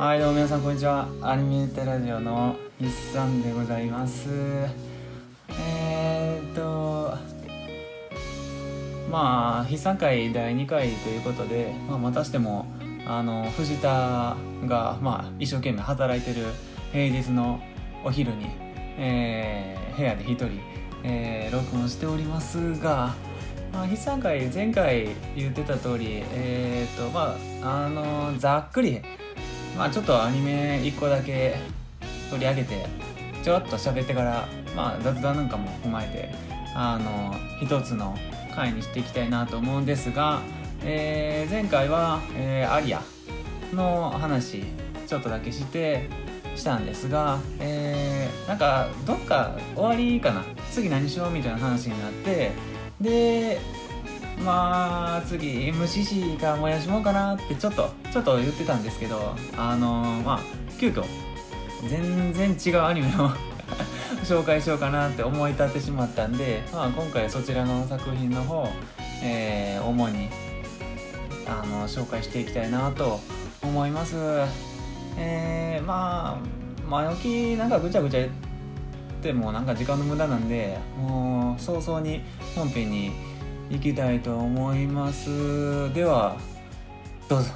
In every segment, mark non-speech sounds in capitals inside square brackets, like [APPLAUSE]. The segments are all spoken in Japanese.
はいどうも皆さんこんにちは。アニメータラジオの日産でございます。えー、っとまあ筆算会第2回ということで、まあ、またしてもあの藤田が、まあ、一生懸命働いてる平日のお昼に、えー、部屋で一人、えー、録音しておりますが、まあ、筆算会前回言ってた通りえー、っとまああのざっくりまあちょっとアニメ1個だけ取り上げてちょろっと喋ってからまあ雑談なんかも踏まえてあの一つの回にしていきたいなと思うんですが、えー、前回は、えー、アリアの話ちょっとだけしてしたんですが、えー、なんかどっか終わりかな。次何しようみたいな話になってでまあ次 MCC か燃やしもうかなってちょっとちょっと言ってたんですけどあのー、まあ急遽全然違うアニメを [LAUGHS] 紹介しようかなって思い立ってしまったんで、まあ、今回そちらの作品の方、えー、主にあの紹介していきたいなと思います。えー、まあ前置きなんかぐちゃぐちゃ言ってもなんか時間の無駄なんでもう早々に本編にいきたいと思います。ではどうぞ。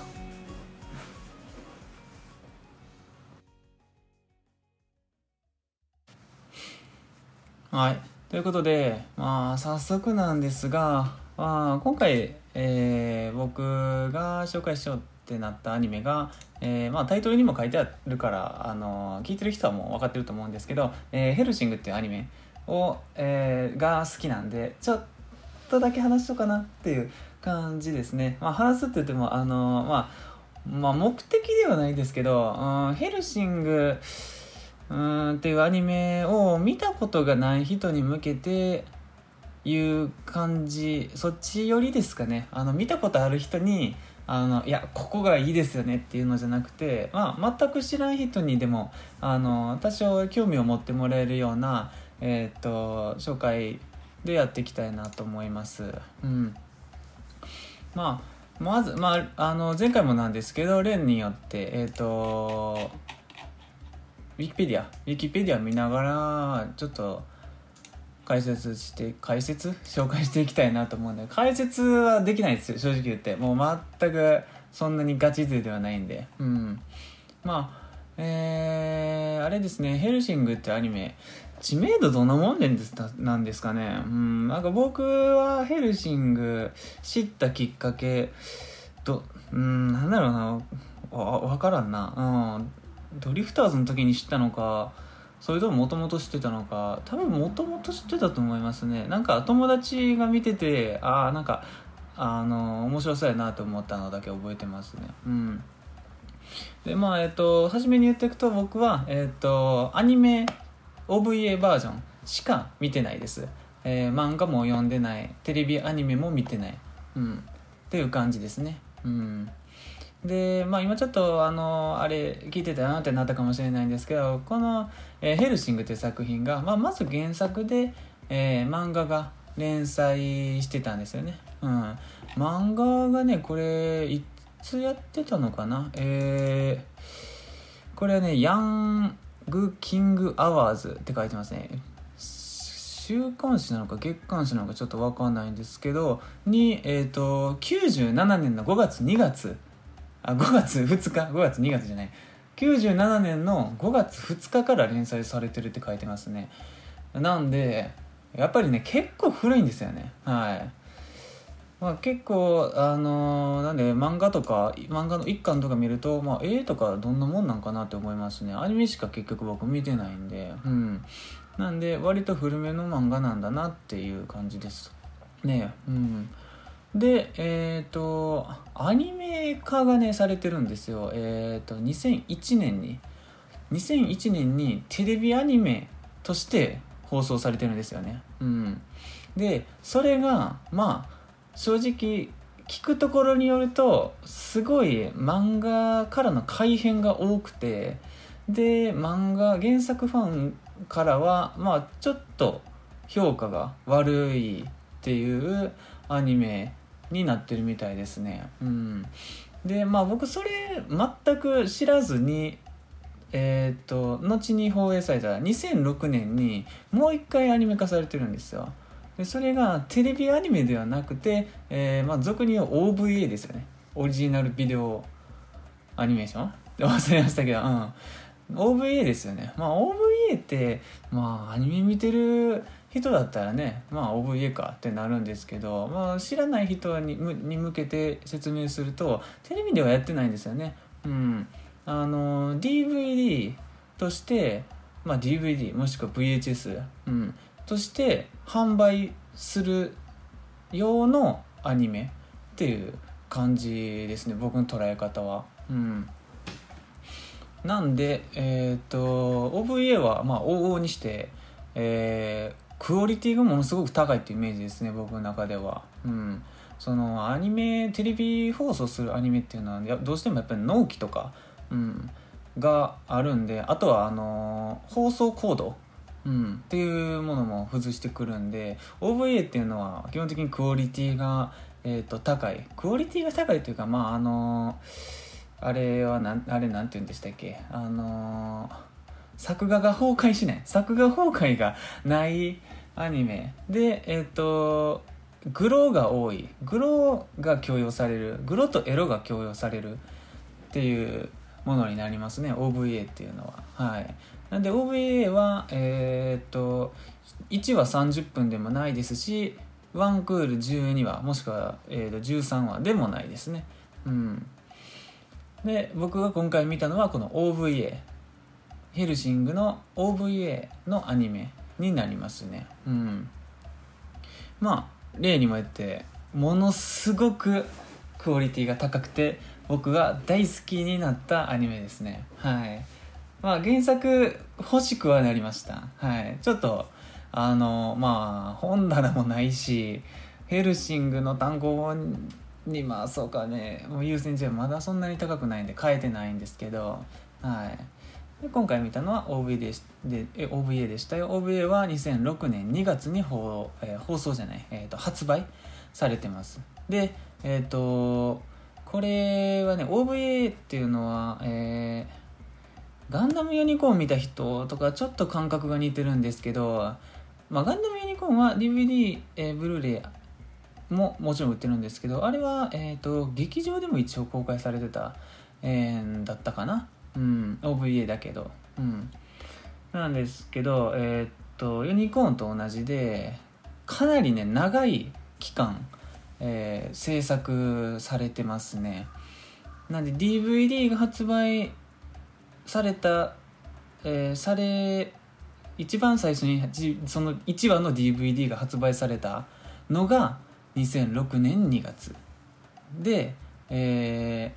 はい。ということでまあ早速なんですが、まあ、今回、えー、僕が紹介しようってなったアニメが、えーまあ、タイトルにも書いてあるからあの聞いてる人はもう分かってると思うんですけど「えー、ヘルシング」っていうアニメを、えー、が好きなんでちょっととだけ話しようかなっていう感じですね。まあ、話すって言っても、あのまあ、まあ、目的ではないですけど、うん、ヘルシング、うんっていうアニメを見たことがない人に向けていう感じそっち寄りですかねあの見たことある人にあのいやここがいいですよねっていうのじゃなくて、まあ、全く知らん人にでもあの多少興味を持ってもらえるような、えー、っと紹介でやっていきたいなと思います。うん、まあまず、まあ、あの前回もなんですけど例によってえっ、ー、とウィキペディアウィキペディア見ながらちょっと解説して解説？紹介していきたいなと思うんで解説はできないです正直言って。もう全くそんなにガチ勢ではないんで。うん。まあえー、あれですねヘルシングってアニメ知名度どんなもんでんですなんですかね。うんなんか僕はヘルシング知ったきっかけとうんなんだろうな。わ分からんな。うん。ドリフターズの時に知ったのかそれとももともと知ってたのか多分もともと知ってたと思いますね。なんか友達が見ててああなんかあの面白そうやなと思ったのだけ覚えてますね。うん。でまあえっと初めに言っていくと僕はえっとアニメ OVA バージョンしか見てないです、えー、漫画も読んでない。テレビアニメも見てない、うん、っていう感じですね。うん。でまあ今ちょっとあのあれ聞いてたなってなったかもしれないんですけどこの「えー、ヘルシング」という作品が、まあ、まず原作で、えー、漫画が連載してたんですよね。うん。漫画がねこれいつやってたのかな？えー、これはねヤング・キング・アワーズって書いてますね。週刊誌なのか月刊誌なのかちょっと分かんないんですけどに、えーと、97年の5月2月。あ5月2日。5月2月じゃない。97年の5月2日から連載されてるって書いてますね。なんでやっぱりね結構古いんですよね。はい。まあ、結構あのー、なんで漫画とか漫画の一巻とか見ると、まあ、絵とかどんなもんなんかなって思いますね。アニメしか結局僕見てないんでうん。なんで割と古めの漫画なんだなっていう感じです。ねうん。でえっ、ー、とアニメ化がねされてるんですよ。えっ、ー、と2001年に。2001年にテレビアニメとして放送されてるんですよね。うん。でそれがまあ正直聞くところによるとすごい漫画からの改変が多くてで漫画原作ファンからはまあちょっと評価が悪いっていうアニメになってるみたいですね。うん。でまあ僕それ全く知らずにえっ、と後に放映された2006年にもう一回アニメ化されてるんですよ。でそれがテレビアニメではなくて、えー、まあ俗に言う OVA ですよね。オリジナルビデオアニメーション？[LAUGHS] 忘れましたけど、うん、OVA ですよね。まあ OVA ってまあアニメ見てる人だったらねまあ OVA かってなるんですけど、まあ、知らない人にに向けて説明するとテレビではやってないんですよね。うん。あの DVD として、まあ、DVD もしくは VHS、うん、として販売する用のアニメっていう感じですね。僕の捉え方は。うん。なんでえっ、ー、と OVA はまあ往々にして、えー、クオリティがものすごく高いっていうイメージですね。僕の中では。うん。そのアニメテレビ放送するアニメっていうのはどうしてもやっぱり納期とか、うん、があるんであとはあの放送コード、うん、っていうものも付随してくるんで OVA っていうのは基本的にクオリティが、えーと、高い。クオリティが高いというかまああのあれはなあれなんて言うんでしたっけ？あの作画が崩壊しない。作画崩壊がないアニメ。でえっ、ー、とグローが多い。グローが強要される。グロとエロが強要されるっていうものになりますね OVA っていうのは。はい。なんで OVA はえっ、と1話30分でもないですし1クール12話もしくは、えー、と13話でもないですね。うん。で僕が今回見たのはこの OVA ヘルシングの OVA のアニメになりますね。うん。まあ例にも言ってものすごくクオリティが高くて僕が大好きになったアニメですね。はい。まあ原作欲しくはなりました。はい。ちょっとあのまあ本棚もないしヘルシングの単語にまあそうかねもう優先順位まだそんなに高くないんで変えてないんですけどはい。で今回見たのは OVA でで OVA でしたよ。OVA は2006年2月に放,、えー、放送じゃない、えーと、発売されてます。でえっ、ー、とこれはね OVA っていうのはえー、ガンダムユニコーン見た人とかちょっと感覚が似てるんですけど、まあ、ガンダムユニコーンは DVD、えー、ブルーレイももちろん売ってるんですけどあれは、えーと、劇場でも一応公開されてた、えー、だったかな。うん OVA だけど。うん。なんですけどえー、っとユニコーンと同じでかなりね長い期間、えー、制作されてますね。なんで DVD が発売された、えー、され一番最初にその1話の DVD が発売されたのが2006年2月。で、え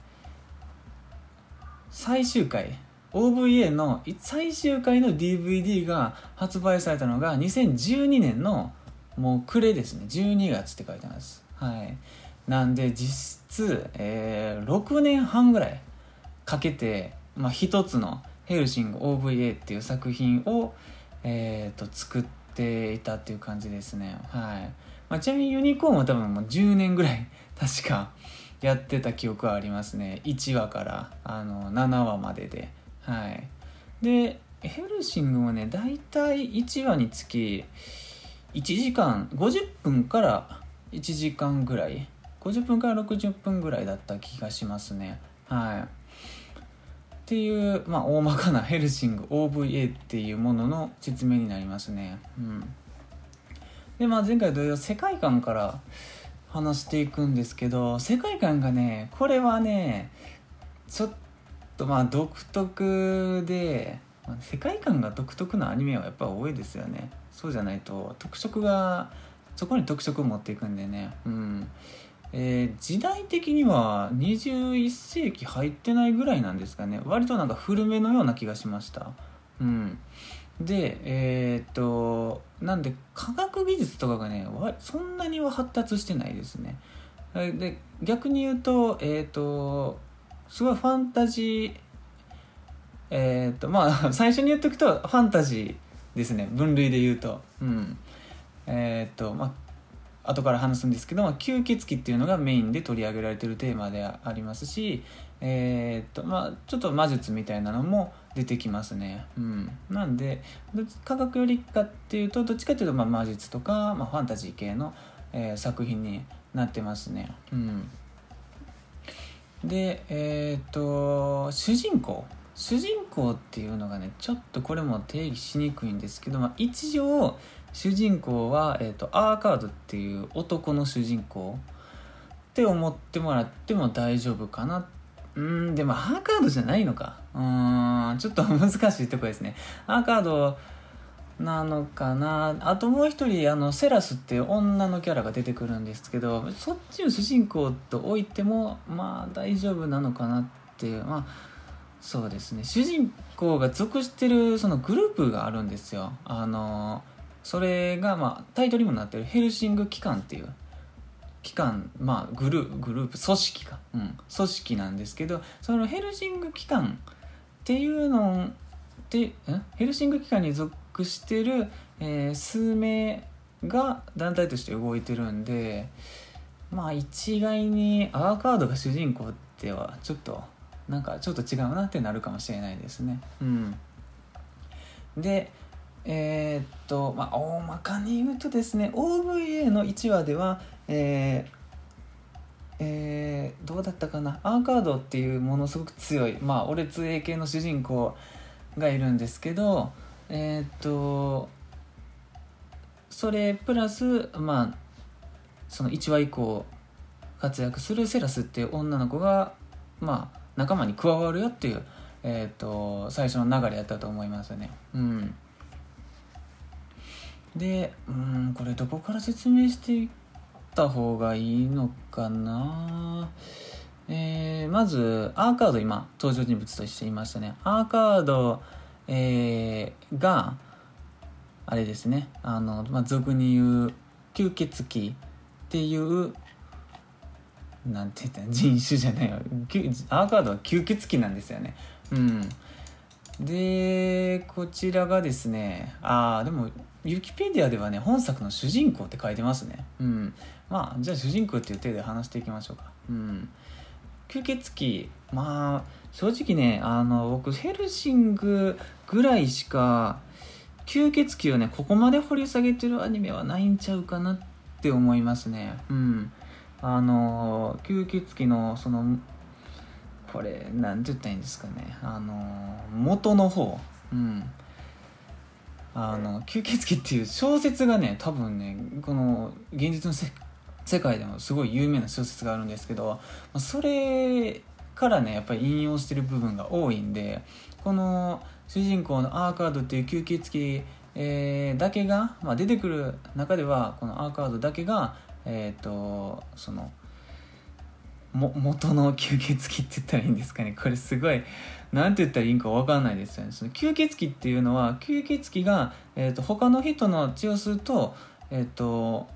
最終回 OVA の最終回の DVD が発売されたのが2012年のもう暮れですね。12月って書いてます。はい。なんで実質、えー、6年半ぐらいかけて、まあ、一つのヘルシング OVA っていう作品を、えーと、作っていたっていう感じですね。はい、まあ、ちなみにユニコーンは多分もう10年ぐらい確かやってた記憶はありますね。1話からあの7話までで。はい。でヘルシングはね大体1話につき1時間50分から1時間ぐらい。50分から60分ぐらいだった気がしますね。はい。っていう、まあ、大まかなヘルシング OVA っていうものの説明になりますね。うん。でまあ前回同様世界観から話していくんですけど世界観がねこれはねちょっとまあ独特で世界観が独特なアニメはやっぱ多いですよね。そうじゃないと特色がそこに特色を持っていくんでね。うん。えー、時代的には21世紀入ってないぐらいなんですかね。割となんか古めのような気がしました。うん。でえー、っとなんで科学技術とかがねそんなには発達してないですね。で逆に言うとえー、っとすごいファンタジーえー、っとまあ最初に言っとくとファンタジーですね。分類で言うと。うん。えっとまあ後から話すんですけども吸血鬼っていうのがメインで取り上げられてるテーマでありますし、えー、っとまあ、ちょっと魔術みたいなのも出てきますね。うん、なんで科学よりかっていうとどっちかっていうとまあ魔術とか、まあ、ファンタジー系の、えー、作品になってますね。うん、でえー、っと主人公主人公っていうのがねちょっとこれも定義しにくいんですけど、まあ、一応主人公は、えーと、アーカードっていう男の主人公。って思ってもらっても大丈夫かな。うんでもアーカードじゃないのか。うんちょっと難しいとこですね。アーカードなのかな。あともう一人あのセラスっていう女のキャラが出てくるんですけどそっちの主人公と置いてもまあ大丈夫なのかなっていう。まあそうですね。主人公が属してるそのグループがあるんですよ。あのそれが、まあ、タイトルにもなってるヘルシング機関っていう機関まあグルグループ組織か、うん、組織なんですけどそのヘルシング機関っていうのでヘルシング機関に属してる、えー、数名が団体として動いてるんでまあ一概にアワーカードが主人公ってはちょっとなんかちょっと違うなってなるかもしれないですね。うん、でえー、っとまあ大まかに言うとですね OVA の1話ではえーえー、どうだったかなアーカードっていうものすごく強いまあ俺通英系の主人公がいるんですけどえー、っとそれプラスまあその1話以降活躍するセラスっていう女の子がまあ仲間に加わるよっていう、えーと、最初の流れやったと思いますね。うん、でうんこれどこから説明していった方がいいのかな。えー、まずアーカード今登場人物としていましたね。アーカード、えー、があれですね。あの、まあ、俗に言う吸血鬼っていうなんて言ったら人種じゃないよ。アーカードは吸血鬼なんですよね。うん。でこちらがですねああでもウィキペディアではね本作の主人公って書いてますね。うん。まあじゃあ主人公っていう手で話していきましょうか。うん。吸血鬼。まあ正直ねあの僕ヘルシングぐらいしか吸血鬼をねここまで掘り下げてるアニメはないんちゃうかなって思いますね。うん。あの吸血鬼のそのこれ何て言ったらいいんですかね。あの元の方。うん。あの吸血鬼っていう小説がね多分ねこの現実の世界でもすごい有名な小説があるんですけどそれからねやっぱり引用してる部分が多いんでこの主人公のアーカードっていう吸血鬼、えー、だけが、まあ、出てくる中ではこのアーカードだけがえっ、ー、とそのも元の吸血鬼って言ったらいいんですかね。これすごい何て言ったらいいんか分かんないですよね。その吸血鬼っていうのは吸血鬼が、えーと、他の人の血を吸うと,、えーと、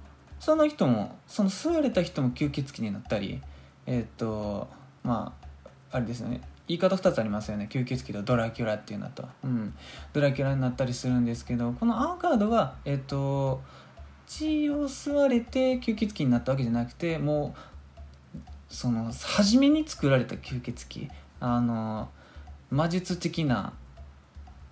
その人もその吸われた人も吸血鬼になったりえっ、ー、とまああれですよね。言い方2つありますよね。吸血鬼とドラキュラっていうのと、うん、ドラキュラになったりするんですけどこのアーカードはえっ、ー、と血を吸われて吸血鬼になったわけじゃなくてもうその初めに作られた吸血鬼あの魔術的な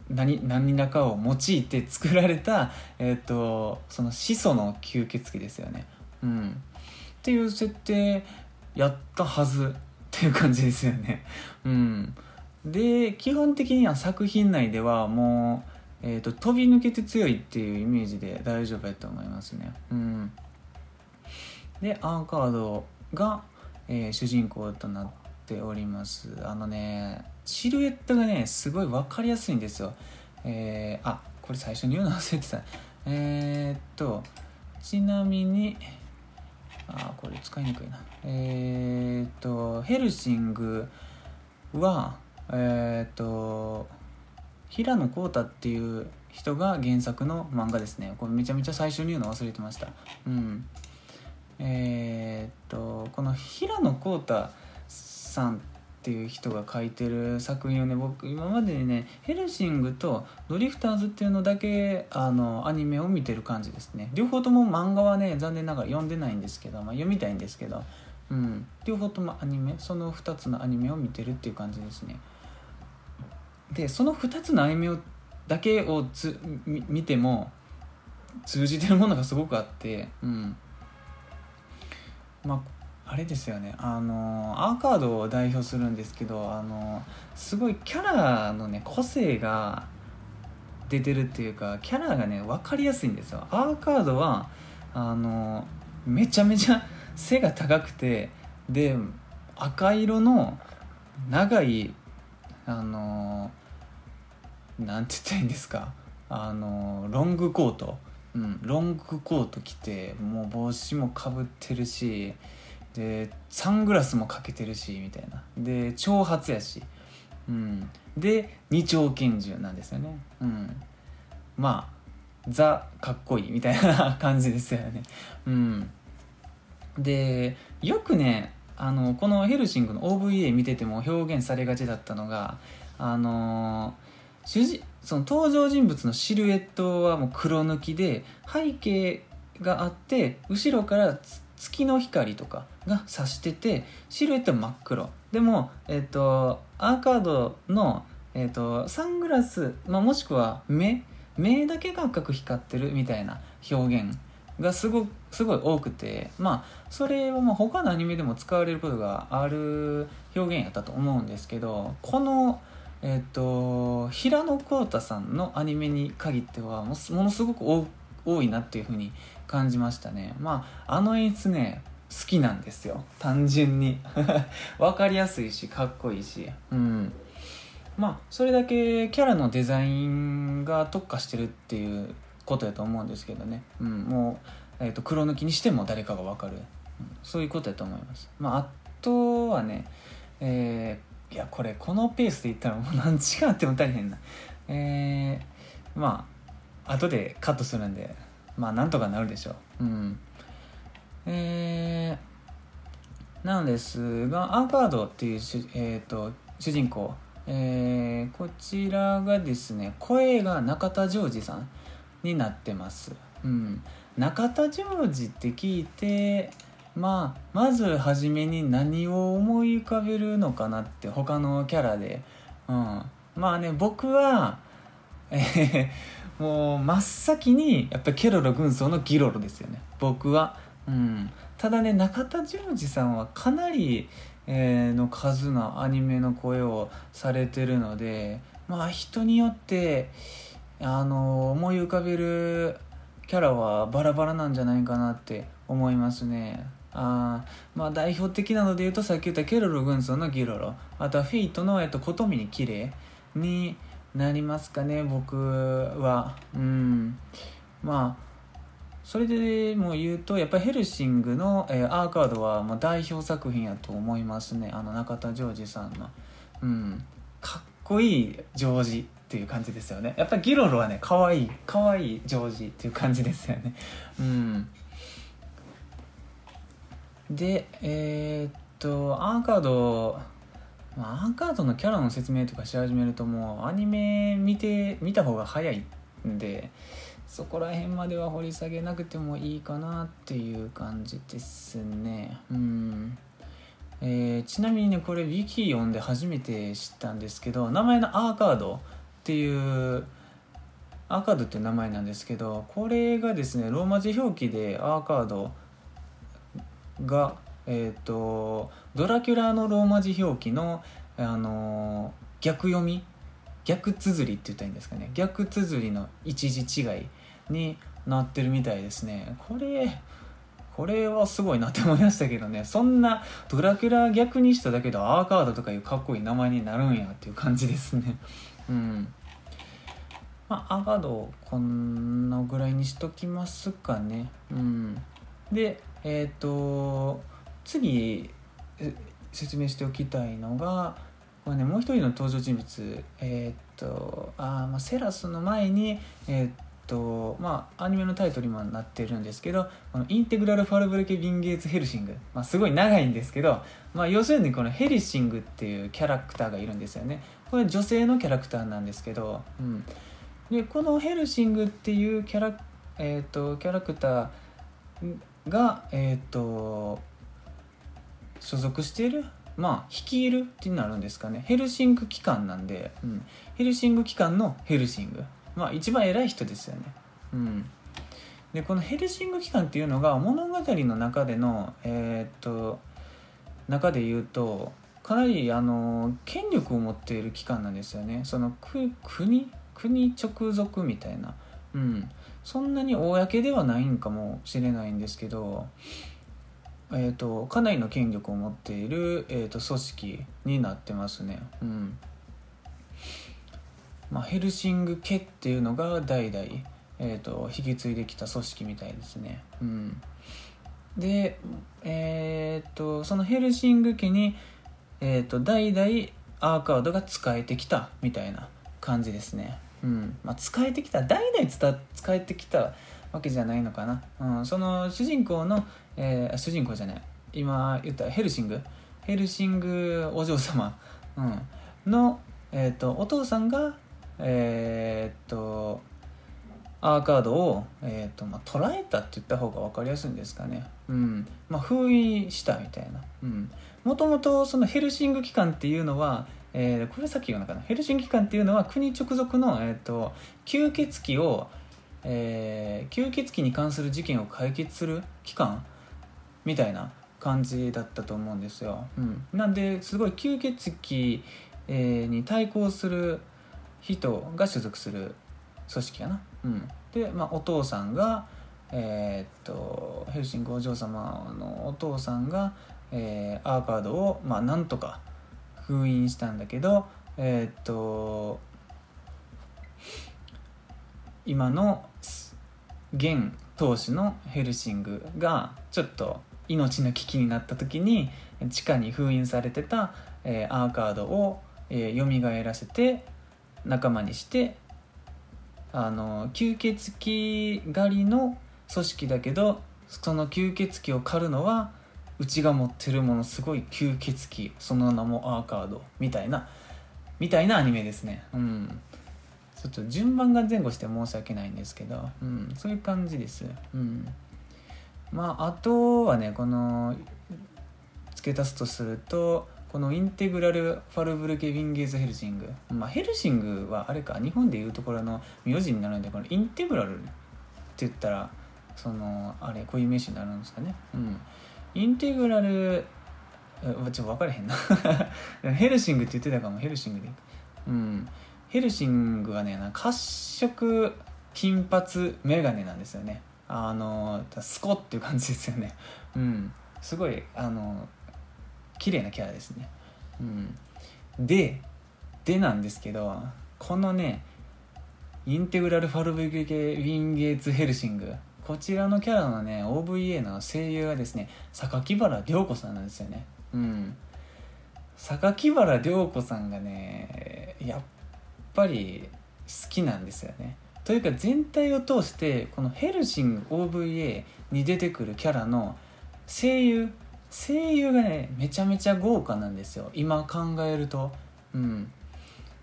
何何らかを用いて作られた、[LAUGHS] えーと、その始祖の吸血鬼ですよね。うん、っていう設定やったはずっていう感じですよね。うん、で基本的には作品内ではもうえーと、飛び抜けて強いっていうイメージで大丈夫やと思いますね。うん、でアーカードが、えー、主人公となっておりますあのねシルエットがねすごい分かりやすいんですよ。えー、あこれ最初に言うの忘れてた。えー、っとちなみにあこれ使いにくいな。えー、っとヘルシングはえー、っと平野浩太っていう人が原作の漫画ですねこれめちゃめちゃ最初に言うの忘れてましたうんえー、っとこの平野浩太さんっていう人が書いてる作品をね僕今までにね「ヘルシング」と「ドリフターズ」っていうのだけあのアニメを見てる感じですね。両方とも漫画はね残念ながら読んでないんですけど、まあ、読みたいんですけど、うん、両方ともアニメその2つのアニメを見てるっていう感じですね。でその2つのアニメをだけをつ見ても通じてるものがすごくあってうん。まああれですよね。あのアーカードを代表するんですけどあのすごいキャラのね個性が出てるっていうかキャラがね分かりやすいんですよ。アーカードはあのめちゃめちゃ背が高くてで赤色の長いあのなんて言ったらいいんですか？あのロングコート、うん、ロングコート着てもう帽子もかぶってるしでサングラスもかけてるしみたいな。で長髪やし、うん、で二丁拳銃なんですよね、うん、まあザかっこいいみたいな [LAUGHS] 感じですよね、うん、でよくねあのこのヘルシングの OVA 見てても表現されがちだったのがあの主人その登場人物のシルエットはもう黒抜きで背景があって後ろから月の光とかが差しててシルエットは真っ黒。でも、えーと、アーカードの、えーと、サングラス、まあ、もしくは目目だけが赤く光ってるみたいな表現がすごすごい多くてまあそれはまあ他のアニメでも使われることがある表現やったと思うんですけどこのえっ、ー、と平野浩太さんのアニメに限ってはものすごく多いなっていうふうに感じましたね。まああの演出ね好きなんですよ。単純に。[LAUGHS] 分かりやすいしかっこいいし。うん。まあそれだけキャラのデザインが特化してるっていうことやと思うんですけどね、うん、もう、えーと、黒抜きにしても誰かが分かる、うん、そういうことやと思います。まああとはねえー、いやこれこのペースでいったらもう何時間あっても大変な。えー、まあ後でカットするんでまあなんとかなるでしょう。うん。えー、なんですがアーカードっていう、えーと、主人公、えー、こちらがですね声が中田ジョージさんになってます、うん、中田ジョージって聞いてまあまず初めに何を思い浮かべるのかなって他のキャラで、うん、まあね僕はえーもう真っ先にやっぱりケロロ軍曹のギロロですよね。僕は、うん、ただね中田ジョージさんはかなり、えー、の数のアニメの声をされてるのでまあ人によってあの思い浮かべるキャラはバラバラなんじゃないかなって思いますね。あまあ代表的なので言うとさっき言ったケロロ軍曹のギロロ。あとはフェイトの、えっと、琴峰綺麗になりますかね僕は。うん。まあそれでも言うとやっぱりヘルシングの、えー、アーカードはまあ代表作品やと思いますね。あの中田ジョージさんの。うん。かっこいいジョージっていう感じですよね。やっぱりギロロはねかわいいかわいいジョージっていう感じですよね。うん。でえー、っとアーカードまあ、アーカードのキャラの説明とかし始めるともうアニメ見て見た方が早いんでそこら辺までは掘り下げなくてもいいかなっていう感じですね。うん。えー、ちなみにねこれウィキ読んで初めて知ったんですけど名前のアーカードっていうアーカードっていう名前なんですけどこれがですねローマ字表記でアーカードがえ、ー、とドラキュラのローマ字表記の、あのー、逆読み逆綴りって言ったらいいんですかね。逆綴りの一字違いになってるみたいですね。これこれはすごいなって思いましたけどね。そんなドラキュラ逆にしただけでアーカードとかいうかっこいい名前になるんやっていう感じですね。[LAUGHS] うん。まあアーカードこんなぐらいにしときますかね。うん。でえっ、ー、と次説明しておきたいのがこれねもう一人の登場人物えー、とあ、まあ、セラスの前に、えー、とまあアニメのタイトルにもなってるんですけどこのインテグラル・ファルブルケ・ビンゲーツ・ヘルシング、まあ、すごい長いんですけど、まあ、要するにこのヘルシングっていうキャラクターがいるんですよね。これ女性のキャラクターなんですけど、うん、でこのヘルシングっていうキャラ,、えーと、キャラクターが、えーと、所属しているまあ率いるってなるんですかね。ヘルシング機関なんで、うん、ヘルシング機関のヘルシング。まあ一番偉い人ですよね。うん。でこのヘルシング機関っていうのが物語の中でのえー、っと中で言うとかなりあの権力を持っている機関なんですよね。その国国直属みたいな。うん。そんなに公ではないんかもしれないんですけどえーと、かなりの権力を持っている、えーと、組織になってますね。うんまあ、ヘルシング家っていうのが代々、えーと、引き継いできた組織みたいですね。うん、で、えー、とそのヘルシング家に、えー、と代々アーカードが使えてきたみたいな感じですね。うん。まあ、使えてきた代々使えてきたわけじゃないのかな、うん、その主人公の、えー、主人公じゃない。今言ったヘルシング。ヘルシングお嬢様、うん、の、えーと、お父さんがえっ、とアーカードを、えーとまあ、捉えたって言った方が分かりやすいんですかね、うん。まあ、封印したみたいな。もともとそのヘルシング機関っていうのは、えー、これさっき言うのかな？ヘルシング機関っていうのは国直属の、えーと吸血鬼をえー、吸血鬼に関する事件を解決する機関みたいな感じだったと思うんですよ。うん、なんですごい吸血鬼、えー、に対抗する人が所属する組織やな。うん、で、まあ、お父さんが、えー、っとヘルシングお嬢様のお父さんが、えー、アーカードを、まあ、なんとか封印したんだけど、えー、っと今の現当主のヘルシングがちょっと命の危機になった時に地下に封印されてた、えー、アーカードを、えー、蘇らせて仲間にしてあの吸血鬼狩りの組織だけどその吸血鬼を狩るのはうちが持ってるものすごい吸血鬼その名もアーカードみたいなみたいなアニメですね。うん。ちょっと順番が前後して申し訳ないんですけど、うん、そういう感じです。うん、まああとはねこの付け足すとするとこのインテグラル・ファルブルケ・ヴィンゲーズ・ヘルシング、まあ、ヘルシングはあれか日本でいうところの名字になるんでこのインテグラルって言ったらそのあれこういう名詞になるんですかね。うん、インテグラルちょっと分からへんな。[LAUGHS] ヘルシングって言ってたかもヘルシングで。うん。ヘルシングはね褐色金髪メガネなんですよね。あのスコっていう感じですよね。うん。すごいあの綺麗なキャラですね。うん。ででなんですけどこのねインテグラルファルブゲウィンゲーツヘルシング。こちらのキャラのね OVA の声優はですね榊原涼子さんなんですよねうん榊原涼子さんがねやっぱり好きなんですよね。というか全体を通してこのヘルシング OVA に出てくるキャラの声優声優がねめちゃめちゃ豪華なんですよ今考えると。うん、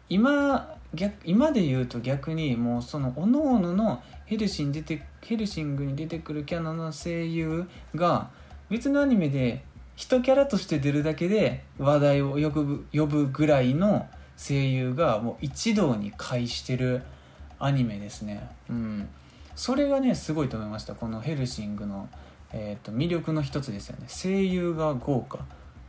今逆今で言うと逆にもうそのおのおののヘルシン出てヘルシングに出てくるキャラの声優が別のアニメで一キャラとして出るだけで話題を呼ぶ呼ぶぐらいの声優がもう一堂に会してるアニメですね。うん。それがねすごいと思いました。このヘルシングの、えーと、魅力の一つですよね。声優が豪華、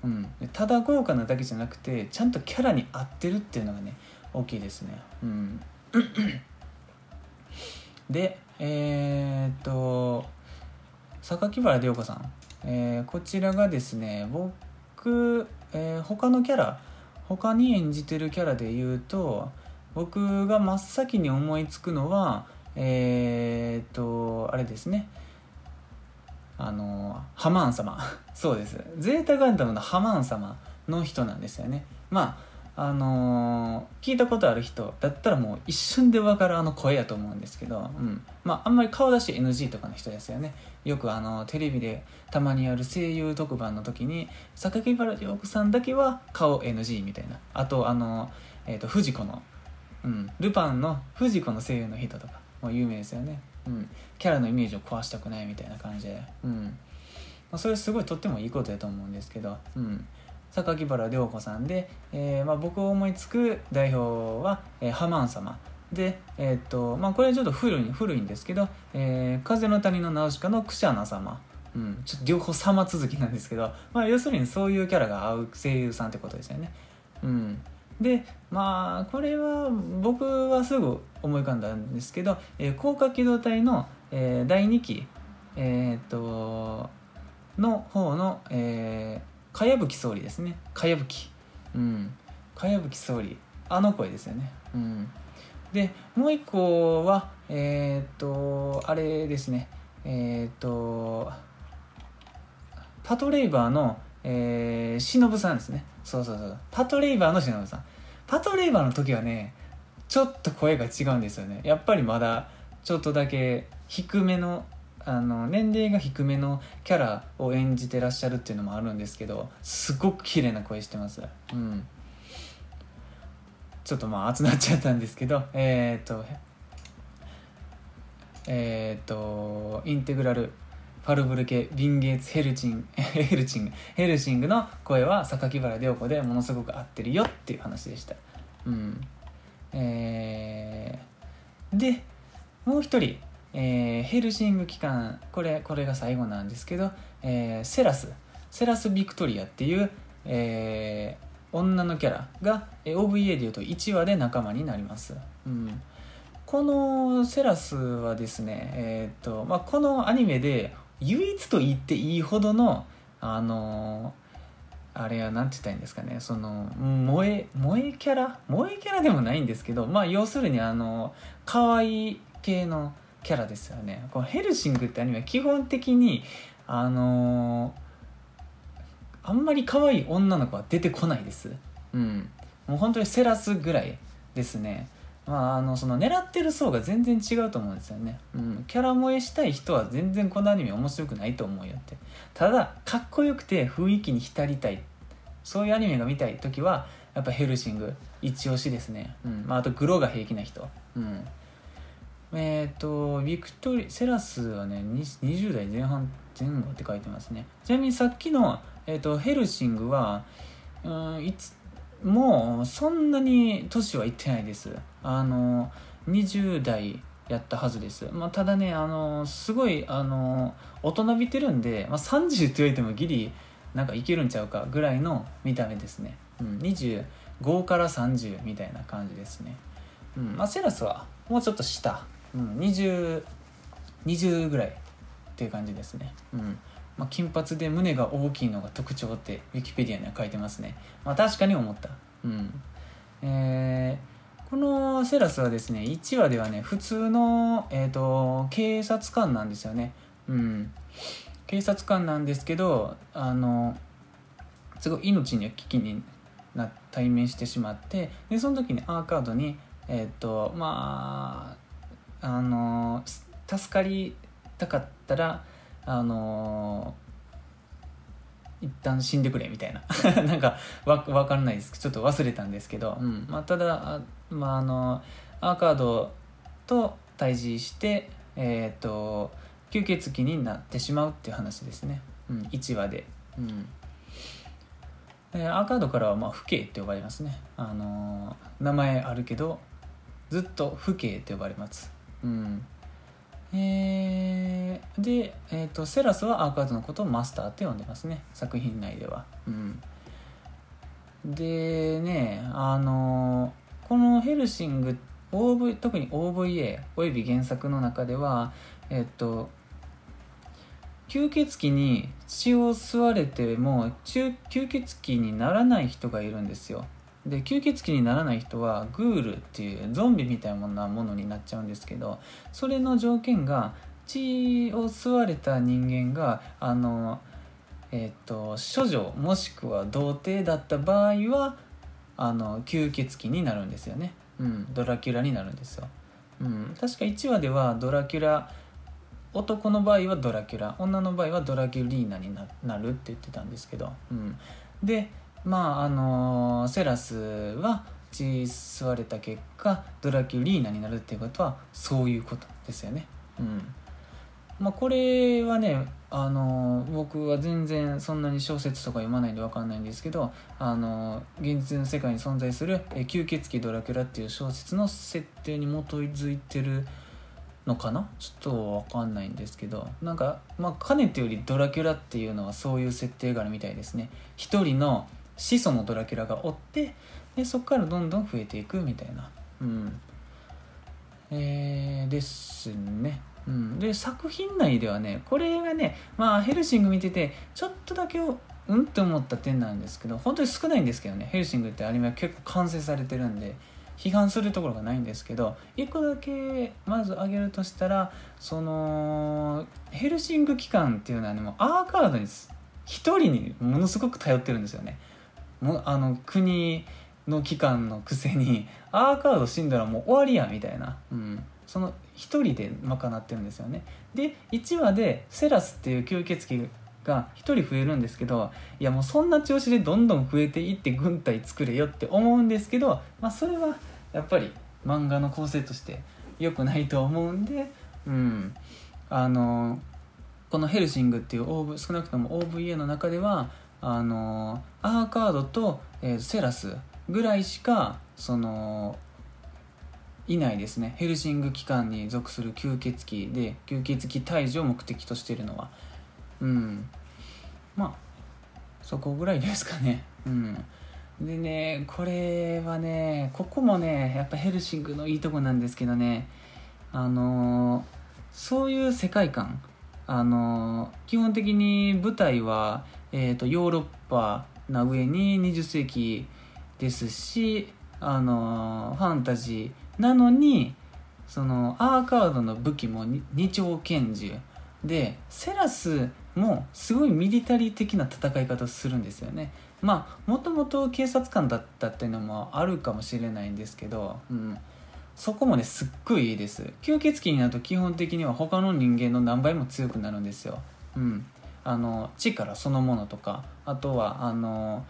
うん、ただ豪華なだけじゃなくてちゃんとキャラに合ってるっていうのがね大きいですね。うん。[COUGHS] でえっ、と榊原涼子さん、えー、こちらがですね僕、えー、他のキャラ他に演じてるキャラで言うと僕が真っ先に思いつくのはえー、っとあれですね。あのハマン様。[LAUGHS] そうです。ゼータガンダムのハマン様の人なんですよね。まああのー、聞いたことある人だったらもう一瞬で分かるあの声やと思うんですけど、うん。まあ、あんまり顔出し NG とかの人ですよね。よくあのテレビでたまにやる声優特番の時に榊原涼子さんだけは顔 NG みたいな。あとあの、えーと、藤子の、うん、ルパンの藤子の声優の人とかもう有名ですよね、うん、キャラのイメージを壊したくないみたいな感じで、うん。まあ、それすごいとってもいいことやと思うんですけど、うん。榊原涼子さんで、えーまあ、僕を思いつく代表は、えー、ハマン様。で、えー、っとまあ、これはちょっと古い古いんですけど「えー、風の谷のナウシカ」のクシャナ様、うん、ちょっと両方様続きなんですけど、まあ、要するにそういうキャラが合う声優さんってことですよね。うん、でまあこれは僕はすぐ思い浮かんだんですけど、えー、高架機動隊の、えー、第2期、えー、っとの方の、えー、かやぶき総理ですね。かやぶき。うん。かやぶき総理。あの声ですよね。うん。でもう一個はえー、っとあれですね。えー、っとパトレイバーの、えー、忍さんですね。そうそうそう。パトレイバーの忍さん。パトレイバーの時はねちょっと声が違うんですよね。やっぱりまだちょっとだけ低めのあの年齢が低めのキャラを演じてらっしゃるっていうのもあるんですけどすごく綺麗な声してます。うん。ちょっとまあ熱なっちゃったんですけど [LAUGHS] えっ、ー、とえっ、ー、とインテグラルファルブルケビンゲーツヘルチン [LAUGHS] ヘルチングヘルシングの声は榊原涼子でものすごく合ってるよっていう話でした。うん。えー、でもう一人えー、ヘルシング機関これこれが最後なんですけど、えー、セラス。セラス・ビクトリアっていう、えー、女のキャラが OVA でいうと1話で仲間になります、うん、このセラスはですね、えーとまあ、このアニメで唯一と言っていいほどのあのあれは何て言ったらいいんですかねその萌え萌えキャラ？萌えキャラでもないんですけどまあ要するにあの可愛い系のキャラですよね。このヘルシングってアニメは基本的にあのー、あんまり可愛い女の子は出てこないです。うん。もう本当にセラスぐらいですね。まあ、あのその狙ってる層が全然違うと思うんですよね、うん、キャラ萌えしたい人は全然このアニメ面白くないと思うよって。ただかっこよくて雰囲気に浸りたい。そういうアニメが見たい時はやっぱヘルシング一押しですね、うん。まあ、あとグロが平気な人、うん、えっ、ー、と、ビクトリセラスはね、20代前半前後って書いてますね。ちなみにさっきの、えーと、ヘルシングは、うん、いつもうそんなに年はいってないです。あの、20代やったはずです。まあ、ただね、あの、すごい、あの、大人びてるんで、まあ、30って言われてもギリ、なんかいけるんちゃうかぐらいの見た目ですね。うん、25から30みたいな感じですね。うん、まあ、セラスはもうちょっと下うん、20, 20ぐらいっていう感じですね、うん。まあ、金髪で胸が大きいのが特徴ってウィキペディアには書いてますね、まあ、確かに思った、うん。えー、このセラスはですね1話ではね普通の、えーと、警察官なんですよね、うん、警察官なんですけどあのすごい命には危機にな対面してしまってでその時にアーカードにえっ、ー、とまああの助かりたかったらあの一旦死んでくれみたいな。[LAUGHS] なんかわ分かんないですちょっと忘れたんですけど、うん。まあ、ただまあ、あのアーカードと対峙してえっ、ー、と吸血鬼になってしまうっていう話ですね、うん、1話で、うん、でアーカードからはまあ不敬って呼ばれますね。あの名前あるけどずっと不敬って呼ばれます。うん。えー、で、えーと、セラスはアーカードのことをマスターって呼んでますね。作品内では、うん、でねあのこのヘルシング OV 特に OVA および原作の中ではえっ、ー、と吸血鬼に血を吸われても吸血鬼にならない人がいるんですよ。で吸血鬼にならない人はグールっていうゾンビみたいなものになっちゃうんですけどそれの条件が血を吸われた人間があのえっ、と処女もしくは童貞だった場合はあの吸血鬼になるんですよね、うん、ドラキュラになるんですよ、うん、確か1話ではドラキュラ男の場合はドラキュラ女の場合はドラキュリーナになるって言ってたんですけど、うん、でまああのセラスは血吸われた結果ドラキュリーナになるっていうことはそういうことですよね。うん。まあ、これはねあの僕は全然そんなに小説とか読まないんで分かんないんですけどあの現実の世界に存在する「え吸血鬼ドラキュラ」っていう小説の設定に基づいてるのかな？ちょっと分かんないんですけど。なんかまあかねてよりドラキュラっていうのはそういう設定があるみたいですね。一人の始祖のドラキュラがおってでそこからどんどん増えていくみたいな。うん。えー、ですね。うん、で作品内ではねこれがねまあヘルシング見ててちょっとだけうんって思った点なんですけど本当に少ないんですけどねヘルシングってアニメは結構完成されてるんで批判するところがないんですけど一個だけまず挙げるとしたらそのヘルシング機関っていうのはねもうアーカードに一人にものすごく頼ってるんですよね。もあの国の機関のくせに [LAUGHS] アーカード死んだらもう終わりやみたいな、うん、その1人で賄ってるんですよね。で1話でセラスっていう吸血鬼が1人増えるんですけどいやもうそんな調子でどんどん増えていって軍隊作れよって思うんですけど、まあ、それはやっぱり漫画の構成として良くないと思うんでうん。あのこの「ヘルシング」っていう OV 少なくとも OVA の中ではあのアーカードと、えー、セラスぐらいしかそのいないですね。ヘルシング機関に属する吸血鬼で吸血鬼退治を目的としているのは。うん。まあそこぐらいですかね。うん。でねこれはねここもねやっぱヘルシングのいいとこなんですけどね。あの、そういう世界観。あの、基本的に舞台は、えーと、ヨーロッパな上に20世紀ですしあのファンタジーなのにそのアーカードの武器も二丁拳銃。でセラスもすごいミリタリー的な戦い方をするんですよね。まあもともと警察官だったっていうのもあるかもしれないんですけど、うん、そこもねすっごいいいです。吸血鬼になると基本的には他の人間の何倍も強くなるんですよ、うん、あの力そのものとかあとはあの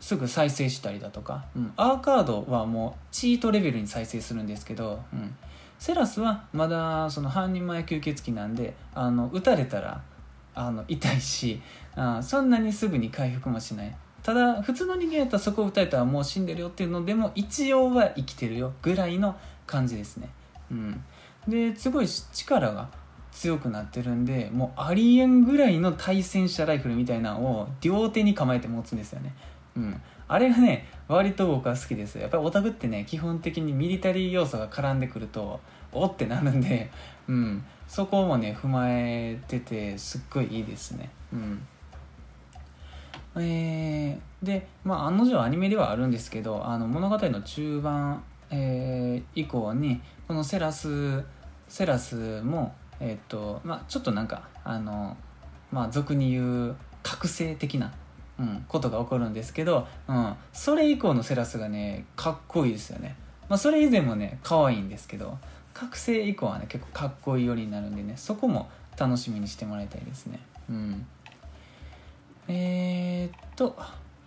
すぐ再生したりだとか、うん、アーカードはもうチートレベルに再生するんですけど、うん、セラスはまだその半人前吸血鬼なんであの撃たれたらあの痛いしあそんなにすぐに回復もしない。ただ普通の人間やったらそこを撃たれたらもう死んでるよっていうのでも一応は生きてるよぐらいの感じですね、うん、ですごい力が強くなってるんでもうありえんぐらいの対戦車ライフルみたいなのを両手に構えて持つんですよね。うん、あれがね割と僕は好きです。やっぱりオタクってね基本的にミリタリー要素が絡んでくるとおってなるんで、うん、そこもね踏まえててすっごいいいですね。うん。えー、でまあ案の定アニメではあるんですけどあの物語の中盤、えー、以降にこのセラスセラスもえっ、とまあちょっとなんかあのまあ俗に言う覚醒的なうん、ことが起こるんですけど、うん、それ以降のセラスがねかっこいいですよね、まあ、それ以前もね可愛いんですけど覚醒以降はね結構かっこいいよりになるんでねそこも楽しみにしてもらいたいですね。うん。えー、っと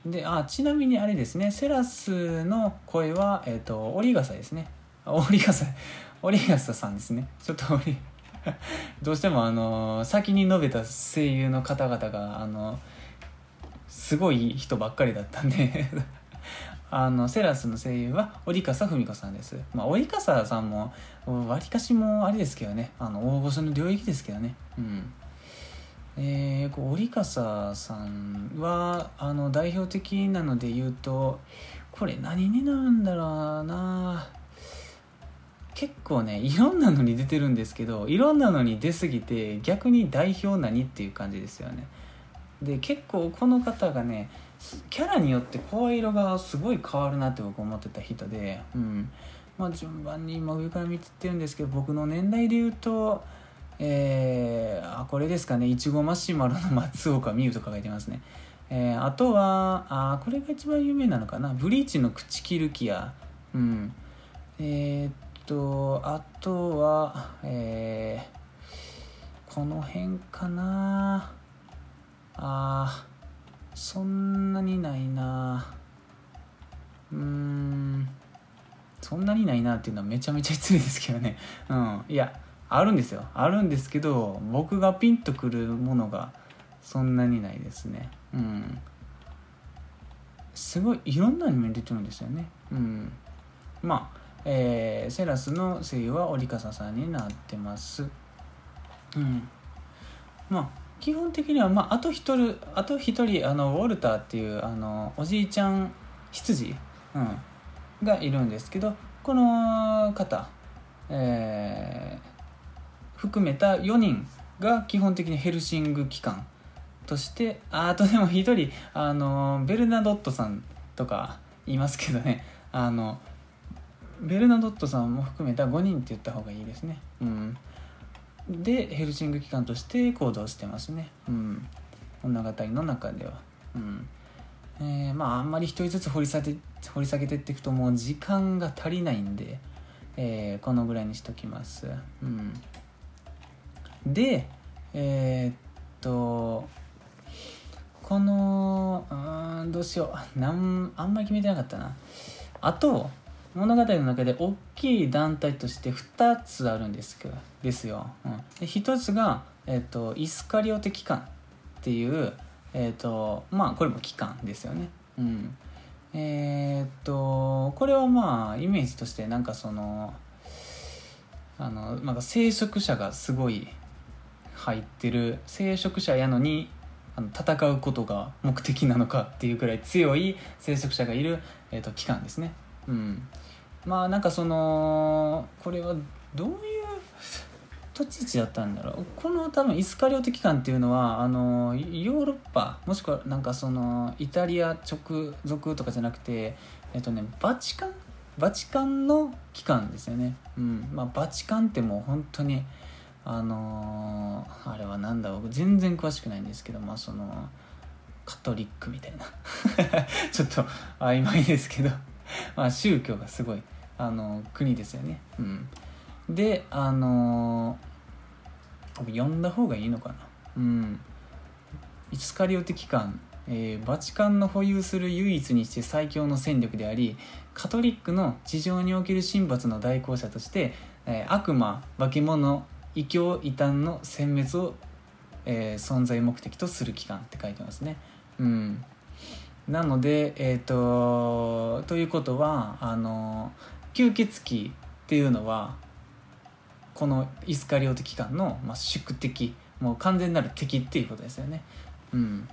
であちなみにあれですねセラスの声は、えー、っとオリガサですね。オリガサオリガサさんですね。ちょっと [LAUGHS] どうしてもあの先に述べた声優の方々があのすごい人ばっかりだったんで [LAUGHS] あのセラスの声優は折笠文子さんです、まあ、折笠さんもわりかしもあれですけどね。あの大御所の領域ですけどね。うん。えー、折笠さんはあの代表的なので言うとこれ何になるんだろうな。結構ねいろんなのに出てるんですけどいろんなのに出過ぎて逆に代表何っていう感じですよね。で結構この方がねキャラによって声色がすごい変わるなって僕思ってた人で、うん。まあ、順番に今上から見てってるんですけど僕の年代で言うとえー、あこれですかねいちごマシュマロの松岡美優とか書いてますね、えー、あとはあこれが一番有名なのかなブリーチの口切る気やうん。えー、っとあとはえー、この辺かな。あそんなにないな。うんそんなにないなっていうのはめちゃめちゃ失礼ですけどね。[LAUGHS] うんいやあるんですよ。あるんですけど僕がピンとくるものがそんなにないですね。うん。すごいいろんなアニメ出てるんですよね。うん。まあえー、セラスの声優は折笠さんになってます。うん。まあ基本的には、まあ、あと一人あと一人あのウォルターっていうあのおじいちゃん羊、うん、がいるんですけどこの方、えー、含めた4人が基本的にヘルシング機関としてあとでも1人あのベルナドットさんとかいますけどね。あのベルナドットさんも含めた5人って言った方がいいですね。うん、でヘルシング機関として行動してますね。うん、物語の中では。うんえー、まああんまり一人ずつ掘り下げ掘り下げてっていくともう時間が足りないんで、えー、このぐらいにしときます。うん、でえー、っとこのうんどうしようなんあんまり決めてなかったな。あと物語の中で大きい団体として2つあるんですけどですよ。うん、で1つが、えーと、イスカリオテ機関っていうえ、ー、とまあこれも機関ですよね。うん、えっ、ー、とこれはまあイメージとしてなんかそのあのなんか聖職者がすごい入ってる聖職者やのにあの戦うことが目的なのかっていうくらい強い聖職者がいる、えーと、機関ですね。うん、まあなんかそのこれはどういう立ち位置だったんだろう。この多分イスカリオテ機関っていうのはあのヨーロッパもしくはなんかそのイタリア直属とかじゃなくてえっとねバチカンバチカンの機関ですよね、うん。まあ、バチカンってもう本当にあのー、あれは何だろう。全然詳しくないんですけどまあそのカトリックみたいな。[LAUGHS] ちょっと曖昧ですけど。[LAUGHS] まあ宗教がすごいあの国ですよね。うん。であのー、読んだ方がいいのかな。うん。イスカリオテ機関、えー、バチカンの保有する唯一にして最強の戦力でありカトリックの地上における神罰の代行者として、えー、悪魔化け物異教異端の殲滅を、えー、存在目的とする機関って書いてますね。うん。なのでえっ、ー、とということはあの吸血鬼っていうのはこのイスカリオテ機関の、まあ、宿敵もう完全なる敵っていうことですよね。うん。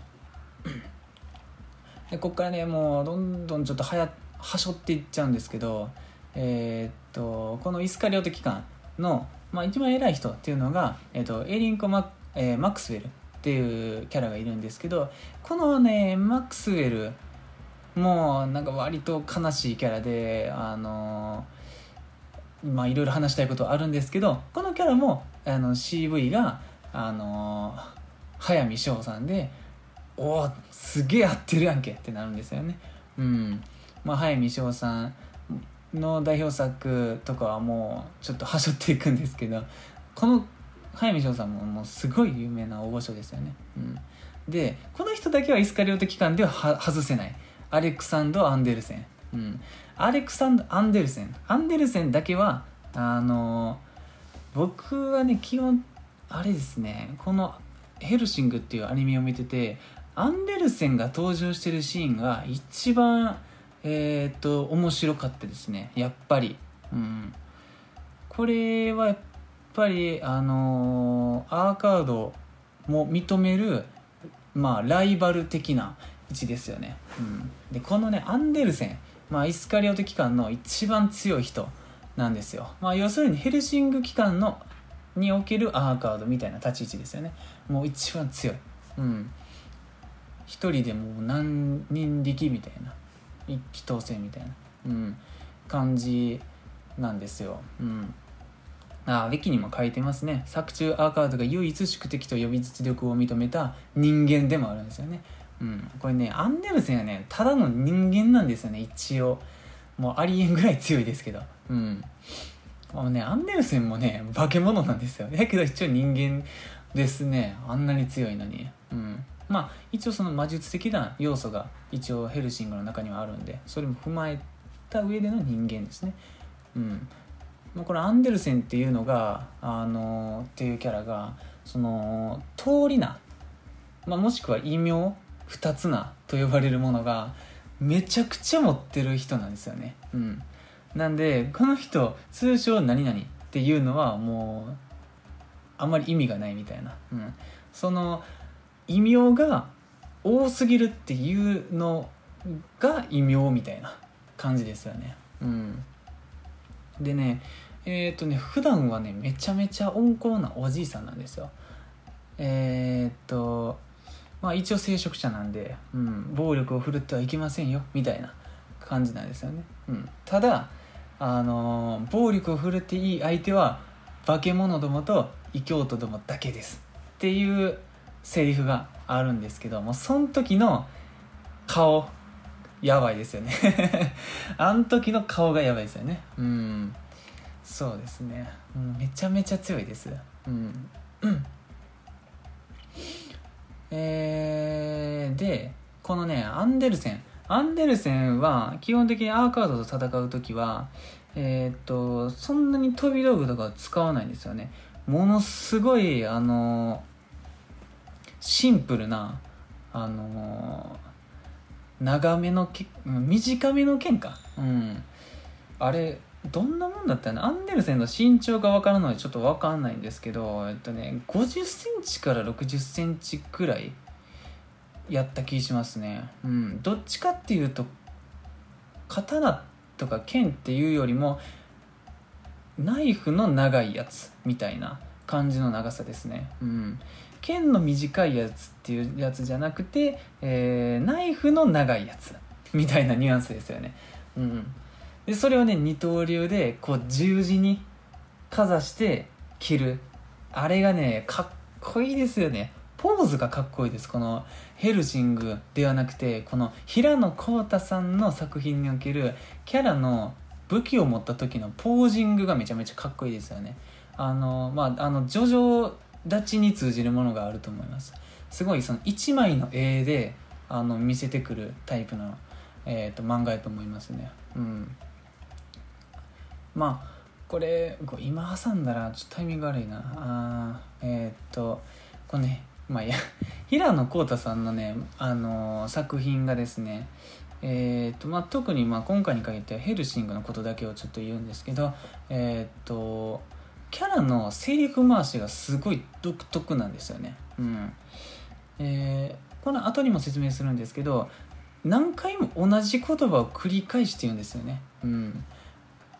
でここからねもうどんどんちょっとはやはしょっていっちゃうんですけどえー、っとこのイスカリオテ機関の、まあ、一番偉い人っていうのが、えー、っとエリンコマ・えー、マックスウェル。っていうキャラがいるんですけどこのねマックスウェルもうなんか割と悲しいキャラであのまあいろいろ話したいことあるんですけどこのキャラもあの CV があの速水翔さんでおおすげえ合ってるやんけってなるんですよね。うん。まあ速水翔さんの代表作とかはもうちょっとはしょっていくんですけどこの速水翔さんももうすごい有名な大御所ですよね、うん、でこの人だけはイスカリオテ機関では外せない。アレクサンド・アンデルセン、うん、アレクサンド・アンデルセン。アンデルセンだけはあの僕はね基本あれですね。この「ヘルシング」っていうアニメを見ててアンデルセンが登場してるシーンが一番えっ、と面白かったですね。やっぱり。うん。これはやっぱりあのアーカードも認めるまあライバル的な位置ですよね、うん、でこのねアンデルセンまあ、イスカリオテ機関の一番強い人なんですよ、まあ、要するにヘルシング機関のにおけるアーカードみたいな立ち位置ですよね。もう一番強い。うん。一人でもう何人力みたいな。一気当選みたいな、うん、感じなんですよ、うん、あウィキにも書いてますね。作中アーカードが唯一宿敵と呼び実力を認めた人間でもあるんですよね。うん。これねアンデルセンはねただの人間なんですよね。一応。もうありえんぐらい強いですけど。うん。もうねアンデルセンもね化け物なんですよ。だけど一応人間ですね。あんなに強いのに。うん。まあ一応その魔術的な要素が一応ヘルシングの中にはあるんでそれも踏まえた上での人間ですね。うん。これアンデルセンっていうのがあのっていうキャラがその通りな、まあ、もしくは異名二つなと呼ばれるものがめちゃくちゃ持ってる人なんですよね。うん。なんでこの人通称何々っていうのはもうあんまり意味がないみたいな、うん、その異名が多すぎるっていうのが異名みたいな感じですよね。うん。でねえっ、ー、とね普段はねめちゃめちゃ温厚なおじいさんなんですよ。えっ、ー、とまあ一応聖職者なんで、うん、暴力を振るってはいけませんよみたいな感じなんですよね、うん、ただあの暴力を振るっていい相手は化け物どもと異教徒どもだけです。っていうセリフがあるんですけどもその時の顔やばいですよね。[LAUGHS] あん時の顔がやばいですよね。うん。そうですね、うん、めちゃめちゃ強いです。うん、えー、でこのねアンデルセン。アンデルセンは基本的にアーカードと戦う時はえー、っとそんなに飛び道具とか使わないんですよね。ものすごいあのシンプルなあの長めのけ短めの剣か。うん。あれどんなもんだったのアンデルセンの身長が分からないのでちょっと分かんないんですけどえっとね5 0センチから6 0センチくらいやった気しますね。うん。どっちかっていうと刀とか剣っていうよりもナイフの長いやつみたいな感じの長さですね。うん剣の短いやつっていうやつじゃなくて、えー、ナイフの長いやつ。みたいなニュアンスですよね。うん、でそれをね二刀流でこう十字にかざして切る。あれがねかっこいいですよね。ポーズがかっこいいです。このヘルシングではなくてこの平野浩太さんの作品におけるキャラの武器を持った時のポージングがめちゃめちゃかっこいいですよね。あのまああのジョジョ立ちに通じるものがあると思います。すごいその1枚の絵であの見せてくるタイプの、えーと、漫画やと思いますね。うん。まあこれ今挟んだらちょっとタイミング悪いな。あえっ、ー、とこれねまあいや平野浩太さんのね、あのー、作品がですねえーとまあ、特にまあ今回に限ってはヘルシングのことだけをちょっと言うんですけどえっ、ー、とキャラのセリフ回しがすごい独特なんですよね。うんえー、この後にも説明するんですけど何回も同じ言葉を繰り返して言うんですよね。うん、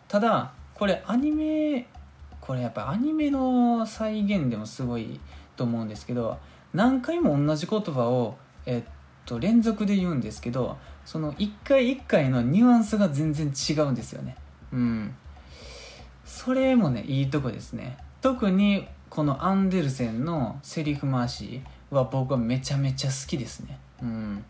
ただこれアニメこれやっぱアニメの再現でもすごいと思うんですけど何回も同じ言葉を、えっと、連続で言うんですけどその一回一回のニュアンスが全然違うんですよね。うんそれもねいいとこですね。特にこのアンデルセンのセリフ回しは僕はめちゃめちゃ好きですね。うん。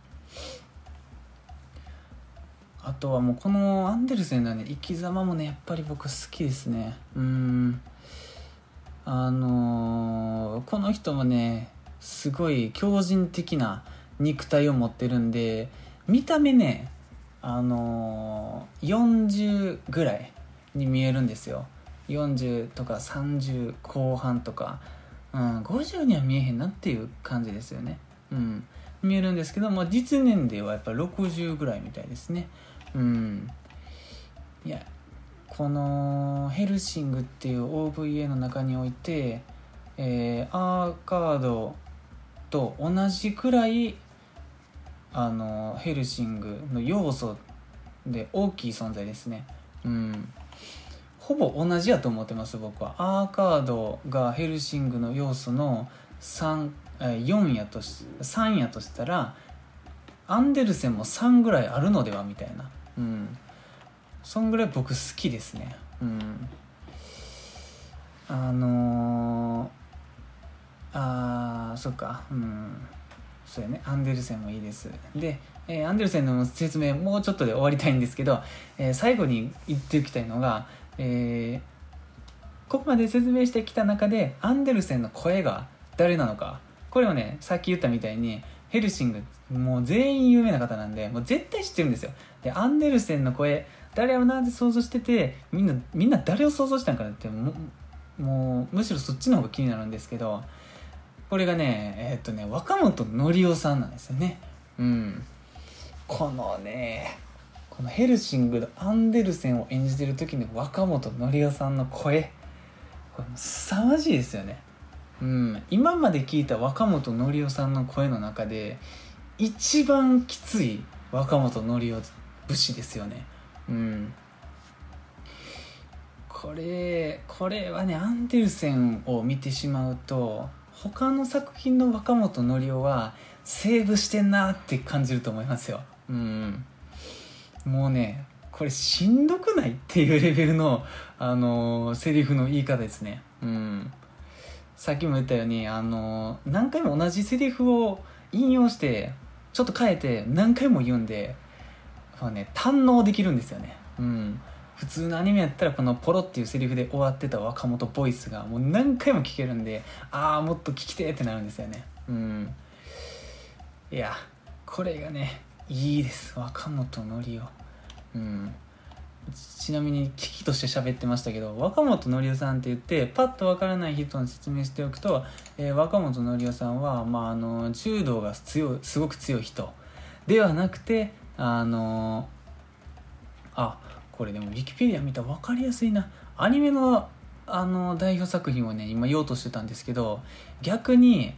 あとはもうこのアンデルセンのね生き様もねやっぱり僕好きですね。うん。あのー、この人もねすごい強靭的な肉体を持ってるんで見た目ねあのー、40ぐらいに見えるんですよ。40とか30後半とか、うん、50には見えへんなっていう感じですよね。うん。見えるんですけど、まあ、実年齢はやっぱ60ぐらいみたいですね。うん。いやこのヘルシングっていう OVA の中において、えー、アーカードと同じくらいあのヘルシングの要素で大きい存在ですね。うん。ほぼ同じやと思ってます僕は。アーカードがヘルシングの要素の3 4やとし3やとしたらアンデルセンも3ぐらいあるのではみたいな。うん。そんぐらい僕好きですね。うん。あのー、あそっか。うん。そうやね。アンデルセンもいいです。で、えー、アンデルセンの説明もうちょっとで終わりたいんですけど、えー、最後に言っておきたいのが、えー、ここまで説明してきた中でアンデルセンの声が誰なのか。これをねさっき言ったみたいにヘルシングもう全員有名な方なんでもう絶対知ってるんですよ。でアンデルセンの声誰をなんで想像しててみんなみんな誰を想像したんかなってもうむしろそっちの方が気になるんですけどこれがねえー、っとね若本紀夫さんなんですよね。うん。このねこのヘルシングのアンデルセンを演じてる時の若本紀夫さんの声。これ凄まじいですよね。うん。今まで聞いた若本紀夫さんの声の中で一番きつい若本紀夫節ですよね。うん。これこれはねアンデルセンを見てしまうと他の作品の若本紀夫はセーブしてんなって感じると思いますよ。うん。もうねこれしんどくないっていうレベルのあのセリフの言い方ですね。うん。さっきも言ったようにあの何回も同じセリフを引用してちょっと変えて何回も言うんで、まあね、堪能できるんですよね。うん。普通のアニメやったらこのポロっていうセリフで終わってた若元ボイスがもう何回も聞けるんでああもっと聞きてってなるんですよね。うん。いやこれがねいいです。若本のりおうん。ちなみに危機として喋ってましたけど若本のりおさんって言ってパッとわからない人に説明しておくと、えー、若本のりおさんは、まあ、あの柔道が強すごく強い人。ではなくてあのあこれでもウィキペディア見たら分かりやすいな。アニメのあの代表作品をね今言おうとしてたんですけど逆に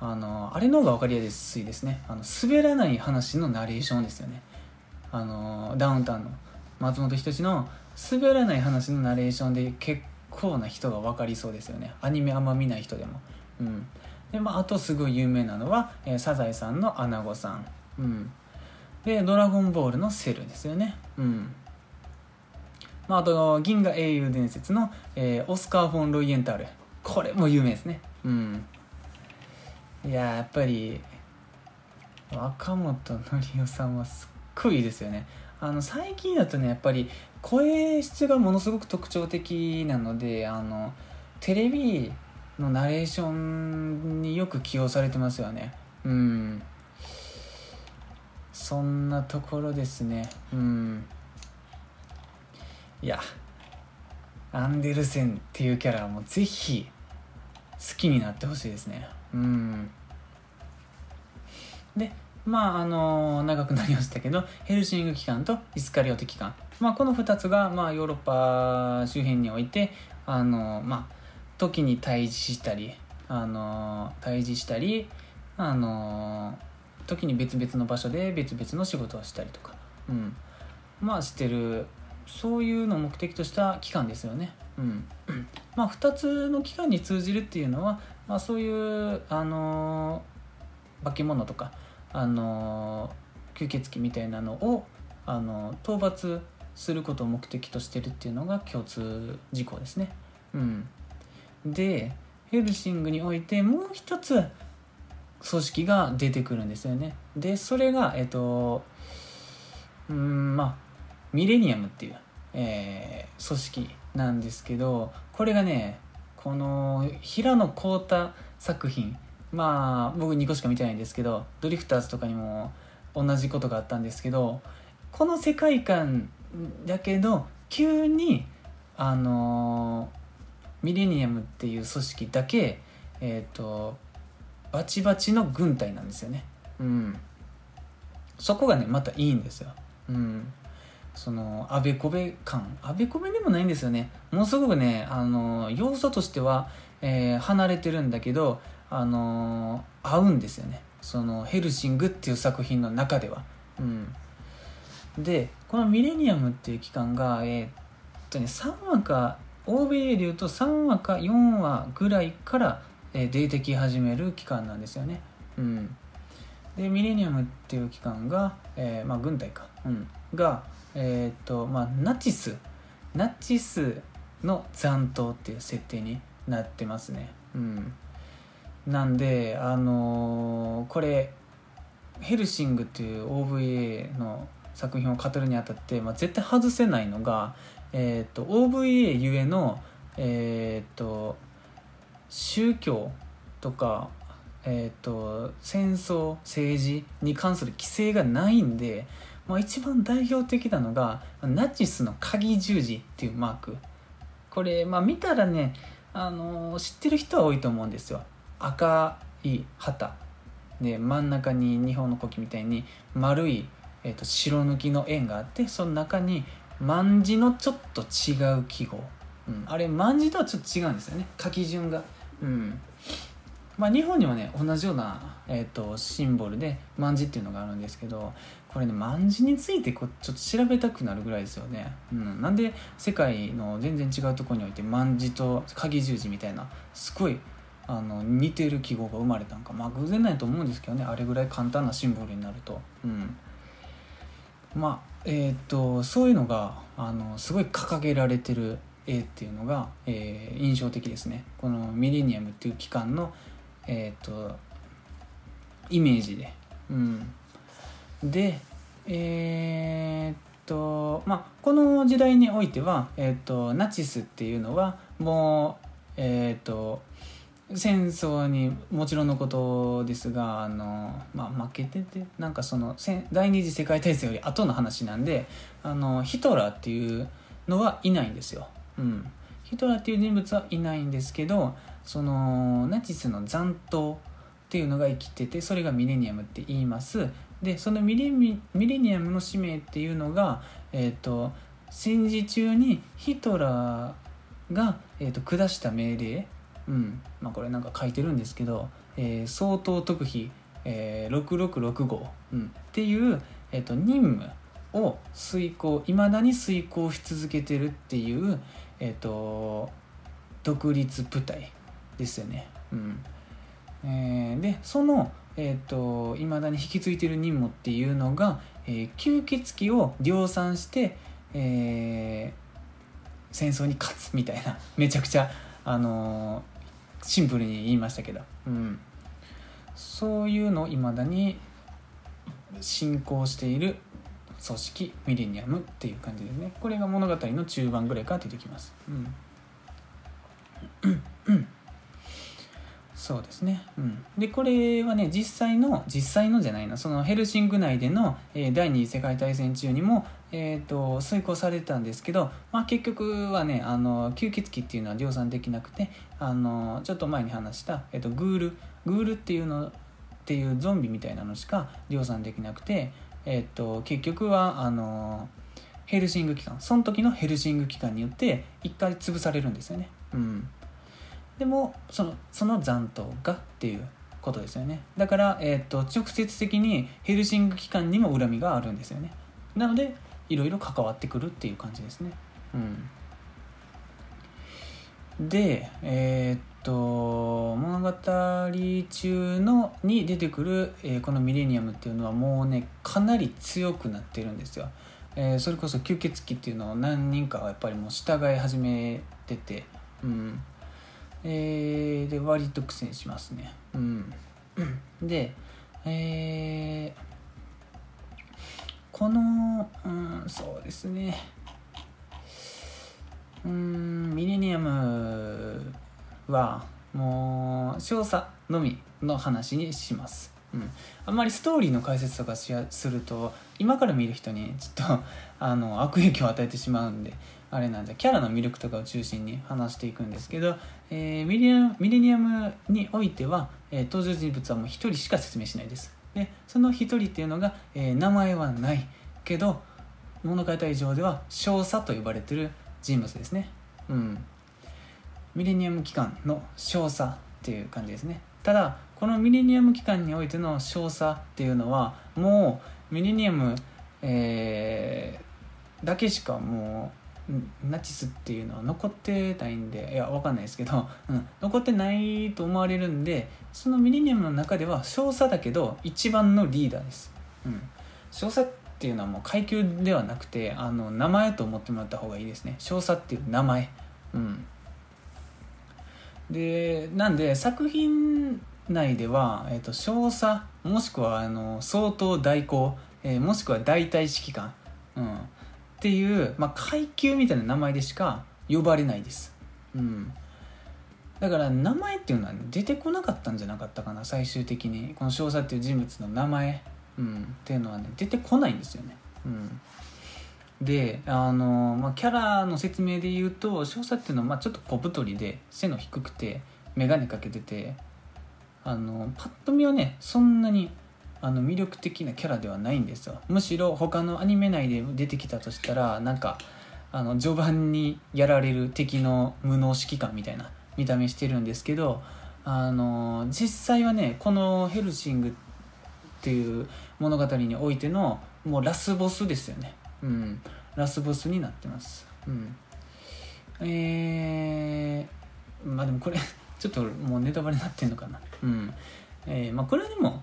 あのあれの方が分かりやすいですね。あの滑らない話のナレーションですよね。あのダウンタウンの松本人志の滑らない話のナレーションで結構な人が分かりそうですよね。アニメあんま見ない人でも。うん。でまあ、あとすごい有名なのは、えー、サザエさんのアナゴさん、うん、で「ドラゴンボール」のセルですよね、うん。まあ、あと銀河英雄伝説の、えー、オスカー・フォン・ロイエンタールこれも有名ですね。うん。いややっぱり若本紀夫さんはすっごいいいですよね。あの最近だとねやっぱり声質がものすごく特徴的なのであのテレビのナレーションによく起用されてますよね。うん。そんなところですね。うん。いやアンデルセンっていうキャラはもうぜひ好きになってほしいですね。うん。でまああの長くなりましたけどヘルシング機関とイスカリオテ機関、まあ、この2つが、まあ、ヨーロッパ周辺においてあのまあ時に対峙したりあの対峙したりあの時に別々の場所で別々の仕事をしたりとか、うん、まあしてるそういうのを目的とした機関ですよね。うん、まあ2つの機関に通じるっていうのは、まあ、そういうあの化け物とかあの吸血鬼みたいなのをあの討伐することを目的としてるっていうのが共通事項ですね。うん、でヘルシングにおいてもう一つ組織が出てくるんですよね。でそれがえっとうんまあミレニアムっていう、えー、組織なんですけどこれがねこの平野浩太作品まあ僕2個しか見てないんですけどドリフターズとかにも同じことがあったんですけどこの世界観だけど急にあのミレニアムっていう組織だけえっ、ー、とバチバチの軍隊なんですよね。うん。そこがねまたいいんですよ。うん。そのあべこべ感あべこべでもないんですよね。ものすごくねあの要素としては、えー、離れてるんだけどあの合うんですよね。そのヘルシングっていう作品の中では。うん。でこのミレニアムっていう期間がえー、っとね3話か欧米でいうと3話か4話ぐらいから、えー、出てき始める期間なんですよね。うん。でミレニアムっていう期間が、えー、まあ軍隊か、うん、がえっ、とまあナチスナチスの残党っていう設定になってますね。うん。なんであのーこれ「ヘルシング」っていう OVA の作品を語るにあたって、まあ、絶対外せないのが、えー、と OVA ゆえの、えー、と宗教とか、えー、と戦争政治に関する規制がないんで、まあ、一番代表的なのがナチスの鍵十字っていうマーク。これ、まあ、見たらね、あのー知ってる人は多いと思うんですよ。赤い旗。で真ん中に日本の国旗みたいに丸い、えー、と白抜きの円があってその中に万字のちょっと違う記号、うん、あれ万字とはちょっと違うんですよね。書き順が。うん。まあ日本にはね同じような、えー、とシンボルで万字っていうのがあるんですけどこれね万字についてこちょっと調べたくなるぐらいですよね、うん、なんで世界の全然違うところにおいて万字と鍵十字みたいなすごいあの似てる記号が生まれたんかまあ偶然ないと思うんですけどねあれぐらい簡単なシンボルになると。うん。まあえっ、とそういうのがあのすごい掲げられてる絵っていうのが、えー印象的ですね。このミレニアムっていう期間のえっ、とイメージで。うん。でえーっとまあこの時代においては、えーっとナチスっていうのはもうえーっと戦争にもちろんのことですがあの、まあ、負けててなんかその第二次世界大戦より後の話なんであのヒトラーっていうのはいないんですよ。うん、ヒトラーっていう人物はいないんですけどそのナチスの残党っていうのが生きててそれがミレニアムって言います。でそのミレミミレニアムの使命っていうのが、えー、と戦時中にヒトラーが、えー、と下した命令、うん。まあ、これなんか書いてるんですけど、えー総統特秘、えー6665、うん、っていう、えー、と任務を遂行いまだに遂行し続けてるっていう、えー、と独立部隊。ですよね。うん。えーでそのえー、とだに引き継いでる任務っていうのが、えー吸血鬼を量産して、えー戦争に勝つみたいな。[LAUGHS] めちゃくちゃ、あのーシンプルに言いましたけど、うん、そういうのを未だに進行している組織ミレニアムっていう感じですね。これが物語の中盤ぐらいから出てきます、うん。そうですね、うん、でこれはね実際の実際のじゃないな。そのヘルシンク内での、えー第二次世界大戦中にも、えー、と遂行されてたんですけど、まあ、結局はねあの吸血鬼っていうのは量産できなくてあのちょっと前に話した、えー、とグール。グールっていうのっていうゾンビみたいなのしか量産できなくて、えー、と結局はあのヘルシング機関。その時のヘルシング機関によって一回潰されるんですよね。うん。でもそのその残党がっていうことですよね。だから、えー、と直接的にヘルシング機関にも恨みがあるんですよね。なのでいろいろ関わってくるっていう感じですね。うん。でえーっと物語中のに出てくる、えーこのミレニアムっていうのはもうねかなり強くなってるんですよ、えーそれこそ吸血鬼っていうのを何人かはやっぱりもう従い始めててうん。えーで割と苦戦しますね。うん。でえーこのうんそうですね。うんミレニアムはもう少佐のみの話にします、うん、あんまりストーリーの解説とかしやすると今から見る人にちょっとあの悪影響を与えてしまうんであれなんでキャラの魅力とかを中心に話していくんですけど、えーミレニアムミレニアムにおいては、えー登場人物はもう1人しか説明しないです。でその1人っていうのが、えー名前はないけど物語上では少佐と呼ばれてる人物ですね。うん。ミレニアム機関の少佐っていう感じですね。ただこのミレニアム機関においての少佐っていうのはもうミレニアム、えーだけしかもうナチスっていうのは残ってないんでいやわかんないですけど、[LAUGHS] うん、残ってないと思われるんでそのミレニアムの中では少佐だけど一番のリーダーです、うん、少佐っていうのはもう階級ではなくてあの名前と思ってもらった方がいいですね。少佐っていう名前。うん。でなんで作品内では、えーと、少佐もしくはあの相当代行、えー、もしくは大隊指揮官、うん、っていう、まあ、階級みたいな名前でしか呼ばれないです、うん、だから名前っていうのは出てこなかったんじゃなかったかな最終的に。この少佐っていう人物の名前、うん、っていうのはね出てこないんですよね、うん。であの、まあ、キャラの説明で言うと少佐っていうのはまあちょっと小太りで背の低くて眼鏡かけててあのパッと見はねそんなにあの魅力的なキャラではないんですよ。むしろ他のアニメ内で出てきたとしたらなんかあの序盤にやられる敵の無能指揮官みたいな見た目してるんですけどあの実際はねこのヘルシングっていう物語においてのもうラスボスですよね。うん、ラスボスになってます、うん、えー、まあでもこれ [LAUGHS] ちょっともうネタバレになってんのかな。うん。えー、まあこれはでも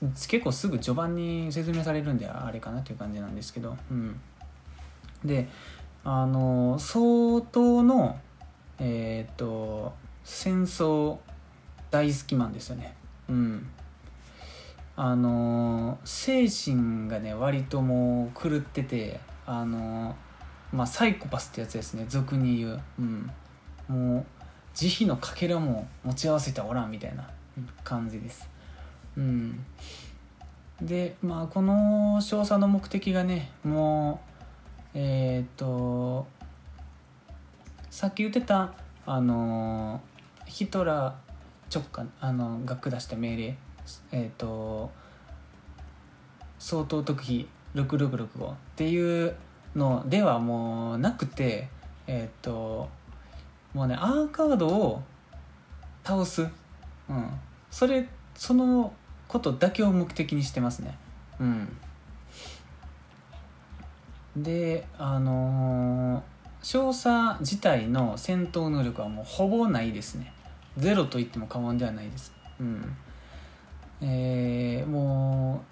結構すぐ序盤に説明されるんであれかなという感じなんですけど、うん、であの相当のえっ、ー、と戦争大好きマンですよね。うん。あの精神がね割ともう狂っててあのまあサイコパスってやつですね。俗に言う、うん、もう慈悲のかけらも持ち合わせておらんみたいな感じです、うん、でまあこの少佐の目的がねもうえっ、とさっき言ってたあのヒトラー直下あのが下した命令えっ、と相当特技6665っていうのではもうなくてえっ、ともうねアーカードを倒す、うん、それそのことだけを目的にしてますね。うん。であのー、少佐自体の戦闘能力はもうほぼないですね。ゼロと言っても過言ではないです。うん。えー、も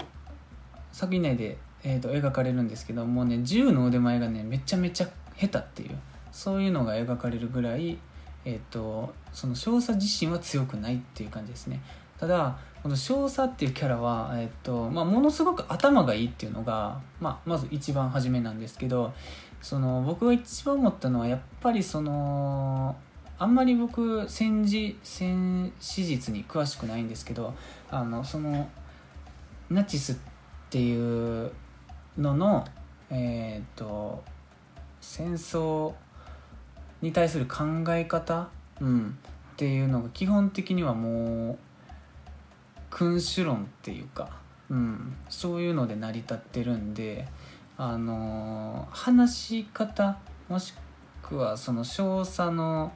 う作品内で、えーと、描かれるんですけどもうね銃の腕前がねめちゃめちゃ下手っていうそういうのが描かれるぐらい、えーと、その少佐自身は強くないっていう感じですね。ただこの少佐っていうキャラは、えーとまあ、ものすごく頭がいいっていうのが、まあ、まず一番初めなんですけどその僕が一番思ったのはやっぱりそのあんまり僕戦時戦史実に詳しくないんですけどあのそのナチスっていうののえっ、と戦争に対する考え方、うん、っていうのが基本的にはもう君主論っていうか、うん、そういうので成り立ってるんであの話し方もしくはその少佐の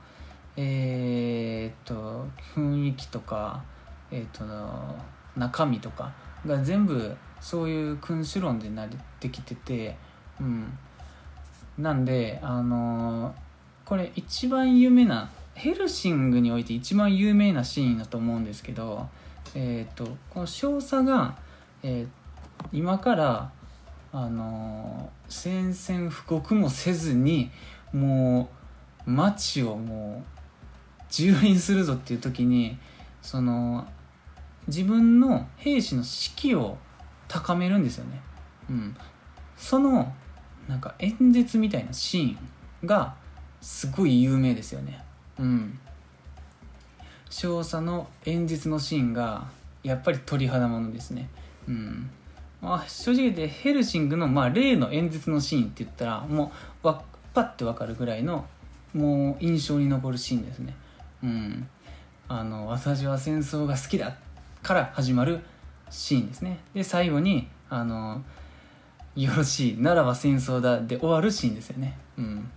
えー、っと雰囲気とか、えー、っと中身とかが全部そういう君主論でなってきてて、うん、なんであのこれ一番有名なヘルシングにおいて一番有名なシーンだと思うんですけど、えーと、この少佐が、えー、今からあの宣戦布告もせずにもう街をもう蹂躙するぞっていう時にその自分の兵士の士気を高めるんですよね。うん、そのなんか演説みたいなシーンがすごい有名ですよね。うん。少佐の演説のシーンがやっぱり鳥肌ものですね。うん。まあ、正直言ってヘルシングの、まあ、例の演説のシーンって言ったらもうわパッてわかるぐらいのもう印象に残るシーンですね。うん、あの私は戦争が好きだから始まるシーンですねで最後にあのよろしいならば戦争だで終わるシーンですよねうん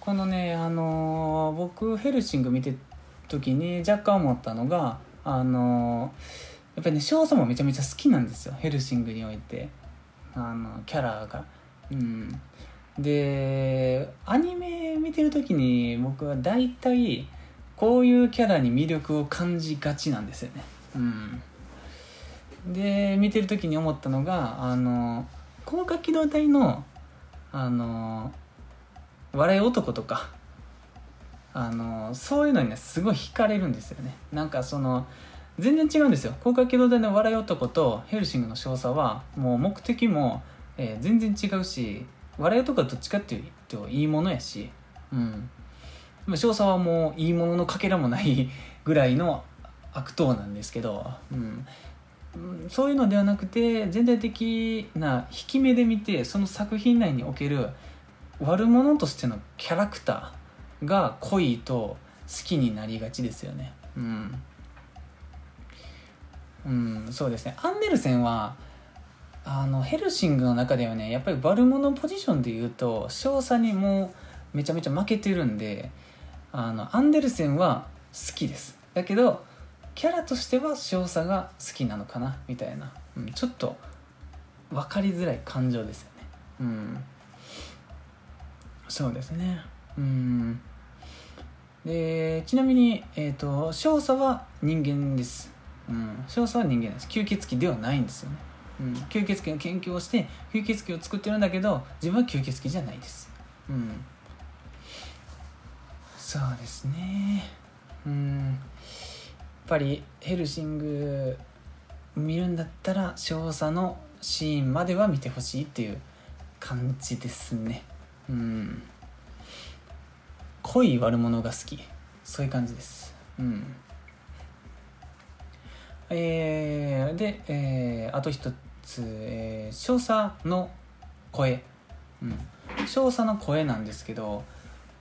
このねあの僕ヘルシング見て時に若干思ったのがあのやっぱりね少佐もめちゃめちゃ好きなんですよ。ヘルシングにおいて。あのキャラが。うん。でアニメ見てる時に僕は大体こういうキャラに魅力を感じがちなんですよね。うん。で見てる時に思ったのがあの高架機動隊のあの笑い男とかあのそういうのにねすごい惹かれるんですよね。なんかその全然違うんですよ。高架機動隊の笑い男とヘルシングの少佐はもう目的も、えー、全然違うし笑い男はどっちかっていうといいものやしうん。少佐はもういいもののかけらもないぐらいの悪党なんですけど、うん、そういうのではなくて全体的な引き目で見てその作品内における悪者としてのキャラクターが濃いと好きになりがちですよね。うん、うん、そうですね。アンデルセンはあのヘルシングの中ではねやっぱり悪者ポジションで言うと少佐にもうめちゃめちゃ負けてるんであのアンデルセンは好きです。だけどキャラとしては少佐が好きなのかなみたいな、うん、ちょっと分かりづらい感情ですよね。うん。そうですね。うん。でちなみに、えーと、少佐は人間です、うん、少佐は人間です。吸血鬼ではないんですよね、うん、吸血鬼の研究をして吸血鬼を作ってるんだけど自分は吸血鬼じゃないです。うん。そうですね。うん。やっぱりヘルシング見るんだったら少佐のシーンまでは見てほしいっていう感じですね。うん。濃い悪者が好き。そういう感じです。うん。えー、で、えー、あと一つ、えー、少佐の声、うん、少佐の声なんですけど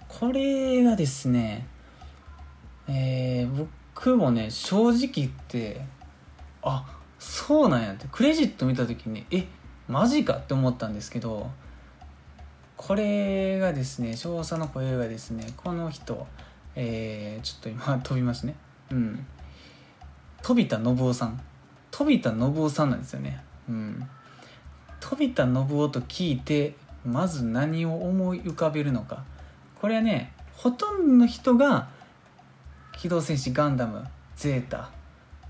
これがですね、えー、僕もね正直言ってあそうなんやって。クレジット見た時にえマジかって思ったんですけどこれがですね少佐の声がですねこの人えー、ちょっと今飛びますね。うん。飛田信夫さん。飛田信夫さんなんですよね。うん。飛田信夫と聞いてまず何を思い浮かべるのか。これはねほとんどの人が機動戦士ガンダムゼータ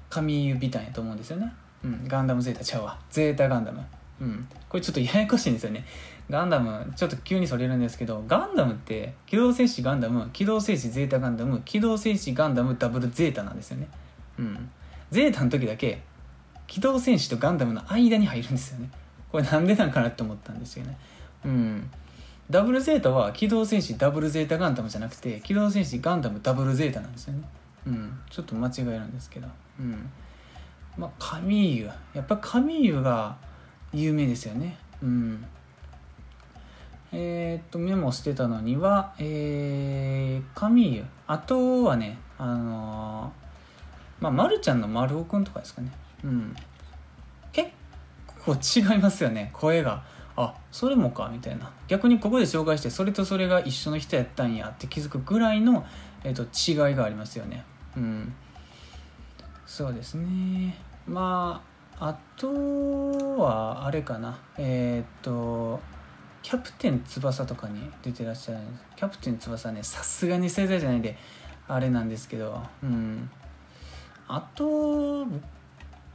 神指たんやと思うんですよね。うん。ガンダムゼータちゃうわ。ゼータガンダム。うん。これちょっとややこしいんですよね。ガンダムちょっと急にそれるんですけどガンダムって機動戦士ガンダム機動戦士ゼータガンダム機動戦士ガンダムダブルゼータなんですよね。うん。ゼータの時だけ機動戦士とガンダムの間に入るんですよね。これなんでなんかなって思ったんですよね。うん。ダブルゼータは機動戦士ダブルゼータガンダムじゃなくて機動戦士ガンダムダブルゼータなんですよね。うん。ちょっと間違えるんですけど。うん。まあカミーユやっぱカミーユが有名ですよね。うん。えー、っとメモしてたのにはえー、カミーユあとはねあのー、まあ、まるちゃんの丸尾くんとかですかね。うん。結構違いますよね声が。あそれもかみたいな。逆にここで紹介してそれとそれが一緒の人やったんやって気づくぐらいの、えーと、違いがありますよね。うん。そうですね。まああとはあれかな。えっ、とキャプテン翼とかに出てらっしゃるんです。キャプテン翼ねさすがに世代じゃないんであれなんですけどうん。あと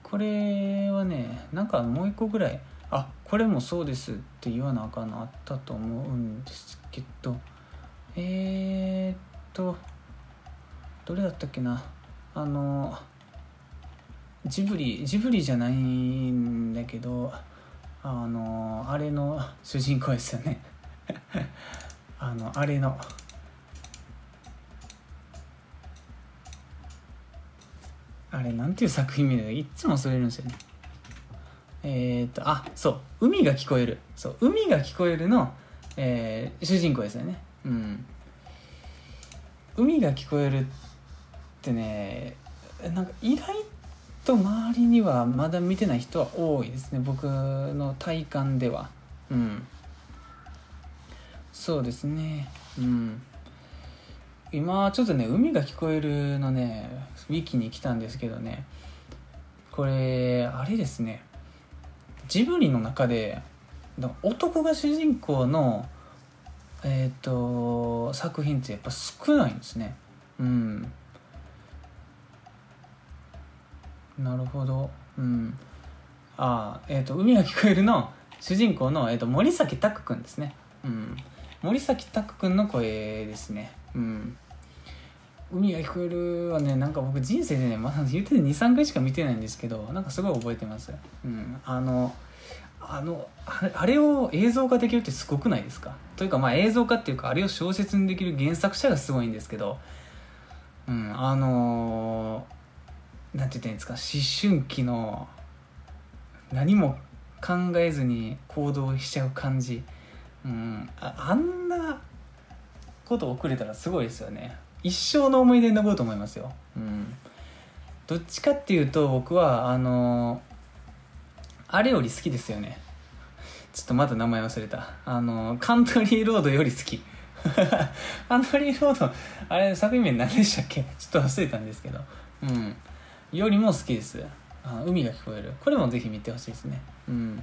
これはねなんかもう一個ぐらいあこれもそうですって言わなあかんのあったと思うんですけどえー、っとどれだったっけな。あのジブリジブリじゃないんだけどあのあれの主人公ですよね。[LAUGHS] あのあれの。あれなんていう作品名でいつも忘れるんですよね。えっ、ー、とあそう「海が聞こえる」そう「海が聞こえるの」えー、主人公ですよね。うん。海が聞こえるってねなんか意外と周りにはまだ見てない人は多いですね。僕の体感では。うん。そうですね。うん。今ちょっとね「海が聞こえる」のねウィキに来たんですけどね。これあれですね。ジブリの中で男が主人公のえっ、ー、と作品ってやっぱ少ないんですね。うん。なるほど。うん。あえっ、ー、と「海が聞こえる」の主人公の、えーと、森崎拓くんですね。うん。森崎拓くんの声ですね。うん。海が聞こえるはねなんか僕人生でねまだ言うてて23回しか見てないんですけどなんかすごい覚えてます。うん。あのあのあれを映像化できるってすごくないですか？というかまあ映像化っていうかあれを小説にできる原作者がすごいんですけど。うん。あのなんて言ったんですか思春期の何も考えずに行動しちゃう感じ、うん、ああんなこと遅れたらすごいですよね。一生の思い出に残ると思いますよ、うん、どっちかっていうと僕はあのあれより好きですよね。ちょっとまだ名前忘れた。あのカントリーロードより好き。[LAUGHS] カントリーロードあれ作品名何でしたっけ？ちょっと忘れたんですけど。うん。よりも好きです。あ海が聞こえる。これもぜひ見てほしいですね。うん。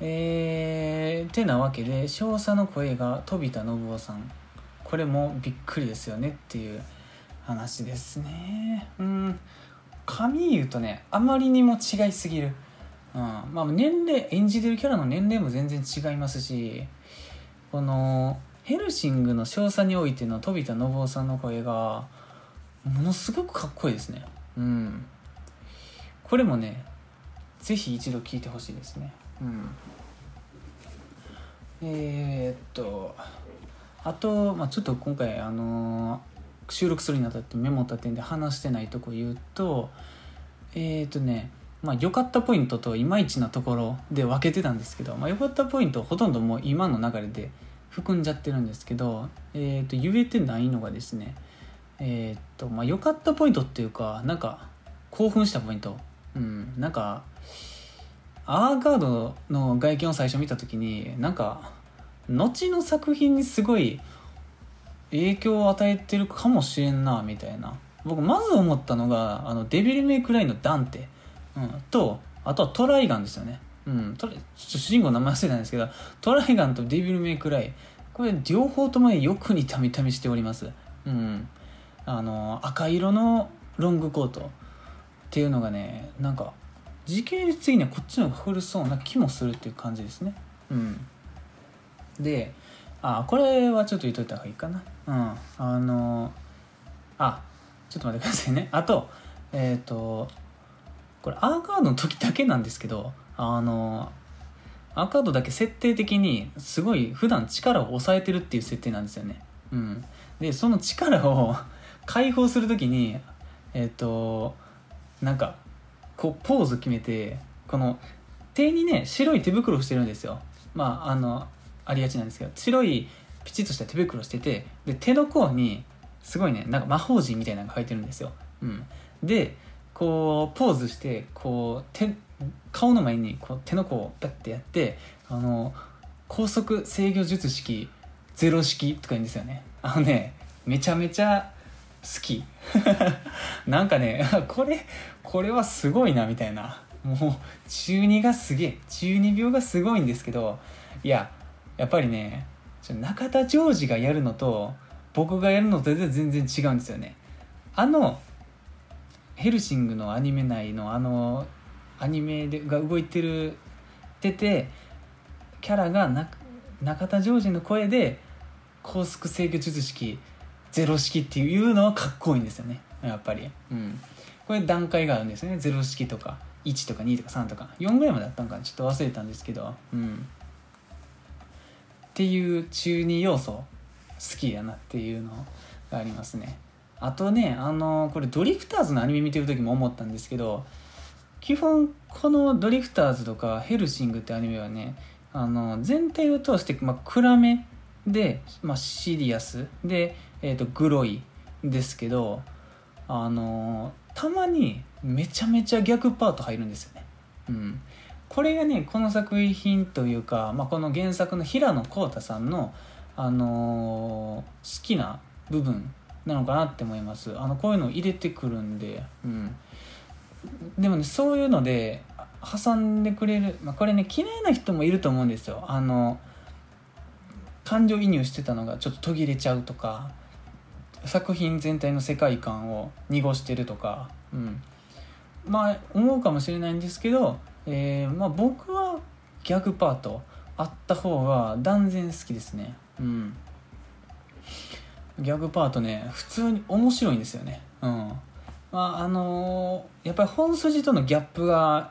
えー、てなわけで少佐の声が飛田信夫さん。これもびっくりですよねっていう話ですね。うん。髪言うとねあまりにも違いすぎる、うん。まあ、年齢演じてるキャラの年齢も全然違いますしこのヘルシングの少佐においての飛田信夫さんの声がものすごくかっこいいですね。うん。これもねぜひ一度聞いてほしいですね。うん。えー、っとあと、まあ、ちょっと今回あのー、収録するにあたってメモった点で話してないとこ言うとえー、っとねまあ良かったポイントといまいちなところで分けてたんですけど、まあ、良かったポイントほとんどもう今の流れで含んじゃってるんですけど、えー、と言えてないのがですねえっとまあ良かったポイントっていうかなんか興奮したポイント。うんなんかアーガードの外見を最初見た時になんか後の作品にすごい影響を与えてるかもしれんなみたいな。僕まず思ったのがあのデビルメイクラインのダンテ、うん、とあとはトライガンですよね。うんトラちょっと主人公の名前忘れたんですけどトライガンとデビルメイクライこれ両方ともよく似た見た目しております。うん。あの赤色のロングコートっていうのがねなんか時系列的にはこっちの方が古そうな気もするっていう感じですね。うん。であこれはちょっと言っといた方がいいかな。うん。あのあちょっと待ってくださいね。あとえっ、ー、とこれアーカードの時だけなんですけどあのアーカードだけ設定的にすごい普段力を抑えてるっていう設定なんですよね。うん。でその力を解放する時にえっ、ー、となんかこうポーズ決めてこの手にね白い手袋をしてるんですよ。まああのありがちなんですけど白いピチッとした手袋しててで手の甲にすごいねなんか魔法陣みたいなのが入ってるんですよ、うん、でこうポーズしてこう手顔の前にこう手の甲をペッてやってあの高速制御術式ゼロ式とか言うんですよね。あのねめちゃめちゃ好き。[LAUGHS] なんかね [LAUGHS] これこれはすごいなみたいな。もう中二がすげえ。中二病がすごいんですけどいややっぱりね中田ジョージがやるのと僕がやるのと全然違うんですよね。あのヘルシングのアニメ内のあのアニメでが動いてるててキャラが中田ジョージの声で高速制御術式ゼロ式っていうのはかっこいいんですよね。やっぱり。うん。これ段階があるんですね。ゼロ式とか1とか2とか。3とか4ぐらいまであったのかな。ちょっと忘れたんですけど。うん。っていう中二要素好きやなっていうのがありますね。あとねあのこれドリフターズのアニメ見てる時も思ったんですけど基本このドリフターズとかヘルシングってアニメはねあの全体を通して、まあ、暗めで、まあ、シリアスで、えーと、グロいですけどあのたまにめちゃめちゃ逆パート入るんですよね。うん、これがねこの作品というか、まあ、この原作の平野浩太さんの、あの、好きな部分なのかなって思います。あのこういうのを入れてくるんで、うん、でもねそういうので挟んでくれる、まあ、これね綺麗な人もいると思うんですよ。あの感情移入してたのがちょっと途切れちゃうとか作品全体の世界観を濁してるとか、うん、まあ思うかもしれないんですけどえー、まあ僕は逆パートあった方が断然好きですね。うん。ギャグパートね普通に面白いんですよね。うん。まああのーやっぱり本筋とのギャップが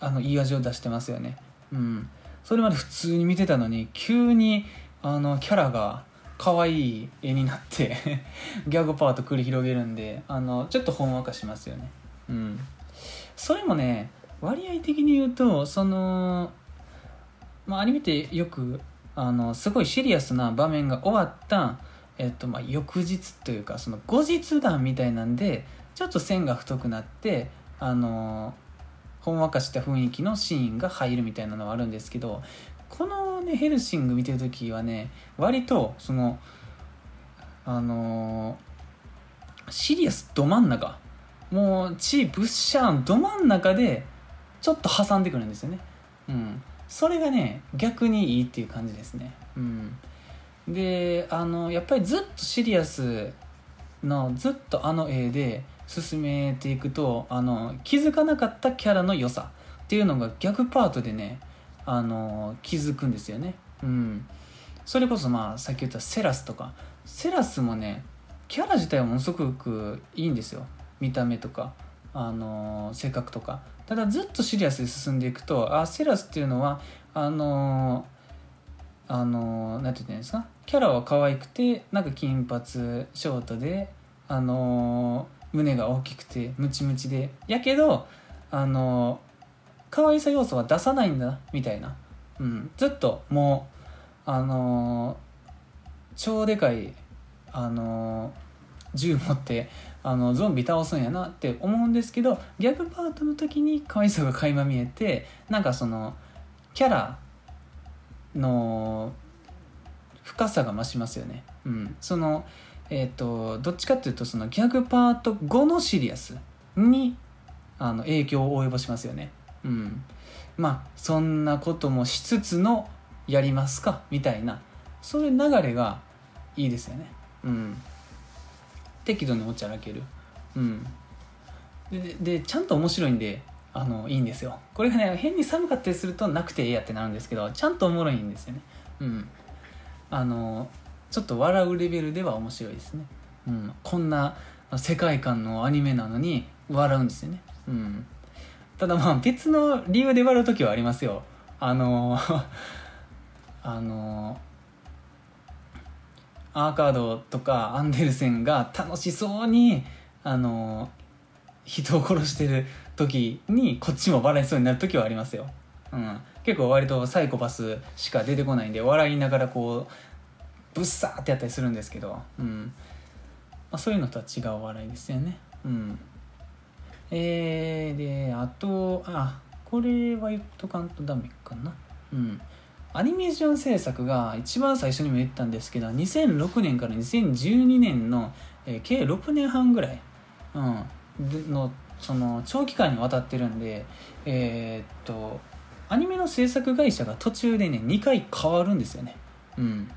あのいい味を出してますよね。うん。それまで普通に見てたのに急にあのキャラが可愛い絵になって [LAUGHS] ギャグパート繰り広げるんであのちょっとほんわかしますよね。うん。それもね割合的に言うとそのまあアニメってよくあのすごいシリアスな場面が終わった、えっとまあ、翌日というかその後日談みたいなんでちょっと線が太くなってあのほんわかした雰囲気のシーンが入るみたいなのはあるんですけどこのねヘルシング見てる時はね割とそのあのシリアスど真ん中もうチーブッシャーンど真ん中でちょっと挟んでくるんですよね。うん。それがね逆にいいっていう感じですね。うん。であのやっぱりずっとシリアスのずっとあの絵で進めていくとあの気づかなかったキャラの良さっていうのが逆パートでねあの気づくんですよね。うん。それこそまあさっき言ったセラスとか。セラスもねキャラ自体はものすごくいいんですよ。見た目とか。あの性格とか。ただずっとシリアスで進んでいくとあセラスっていうのはあのあのなんて言ったらいいんですか？キャラは可愛くてなんか金髪ショートであの胸が大きくてムチムチで。やけどあの可愛さ要素は出さないんだみたいな、うん、ずっともうあの超でかいあの銃持ってあのゾンビ倒すんやなって思うんですけど逆パートの時に可愛さが垣間見えてなんかそのキャラの深さが増しますよね。うん、そのえー、とどっちかっていうとそのギャグパート後のシリアスにあの影響を及ぼしますよね。うん、まあそんなこともしつつのやりますかみたいな。そういう流れがいいですよね。うん、適度におちゃらける。うん、ででちゃんと面白いんであのいいんですよ。これがね変に寒かったりするとなくてええやってなるんですけどちゃんとおもろいんですよね。うん。あのちょっと笑うレベルでは面白いですね、うん、こんな世界観のアニメなのに笑うんですよね。うん。ただまあ別の理由で笑う時はありますよ。あの [LAUGHS] あのアーカードとかアンデルセンが楽しそうにあの人を殺してる時にこっちも笑いそうになる時はありますよ、うん、結構割とサイコパスしか出てこないんで笑いながらこうブッサーってやったりするんですけど、うん。まあ、そういうのとは違う笑いですよね。うん。えー、であとあこれは言っとかんとダメかな。うん。アニメーション制作が一番最初にも言ったんですけど2006年から2012年の、えー計6年半ぐらい、うん、のその長期間にわたってるんでえーっとアニメの制作会社が途中でね2回変わるんですよね。うん。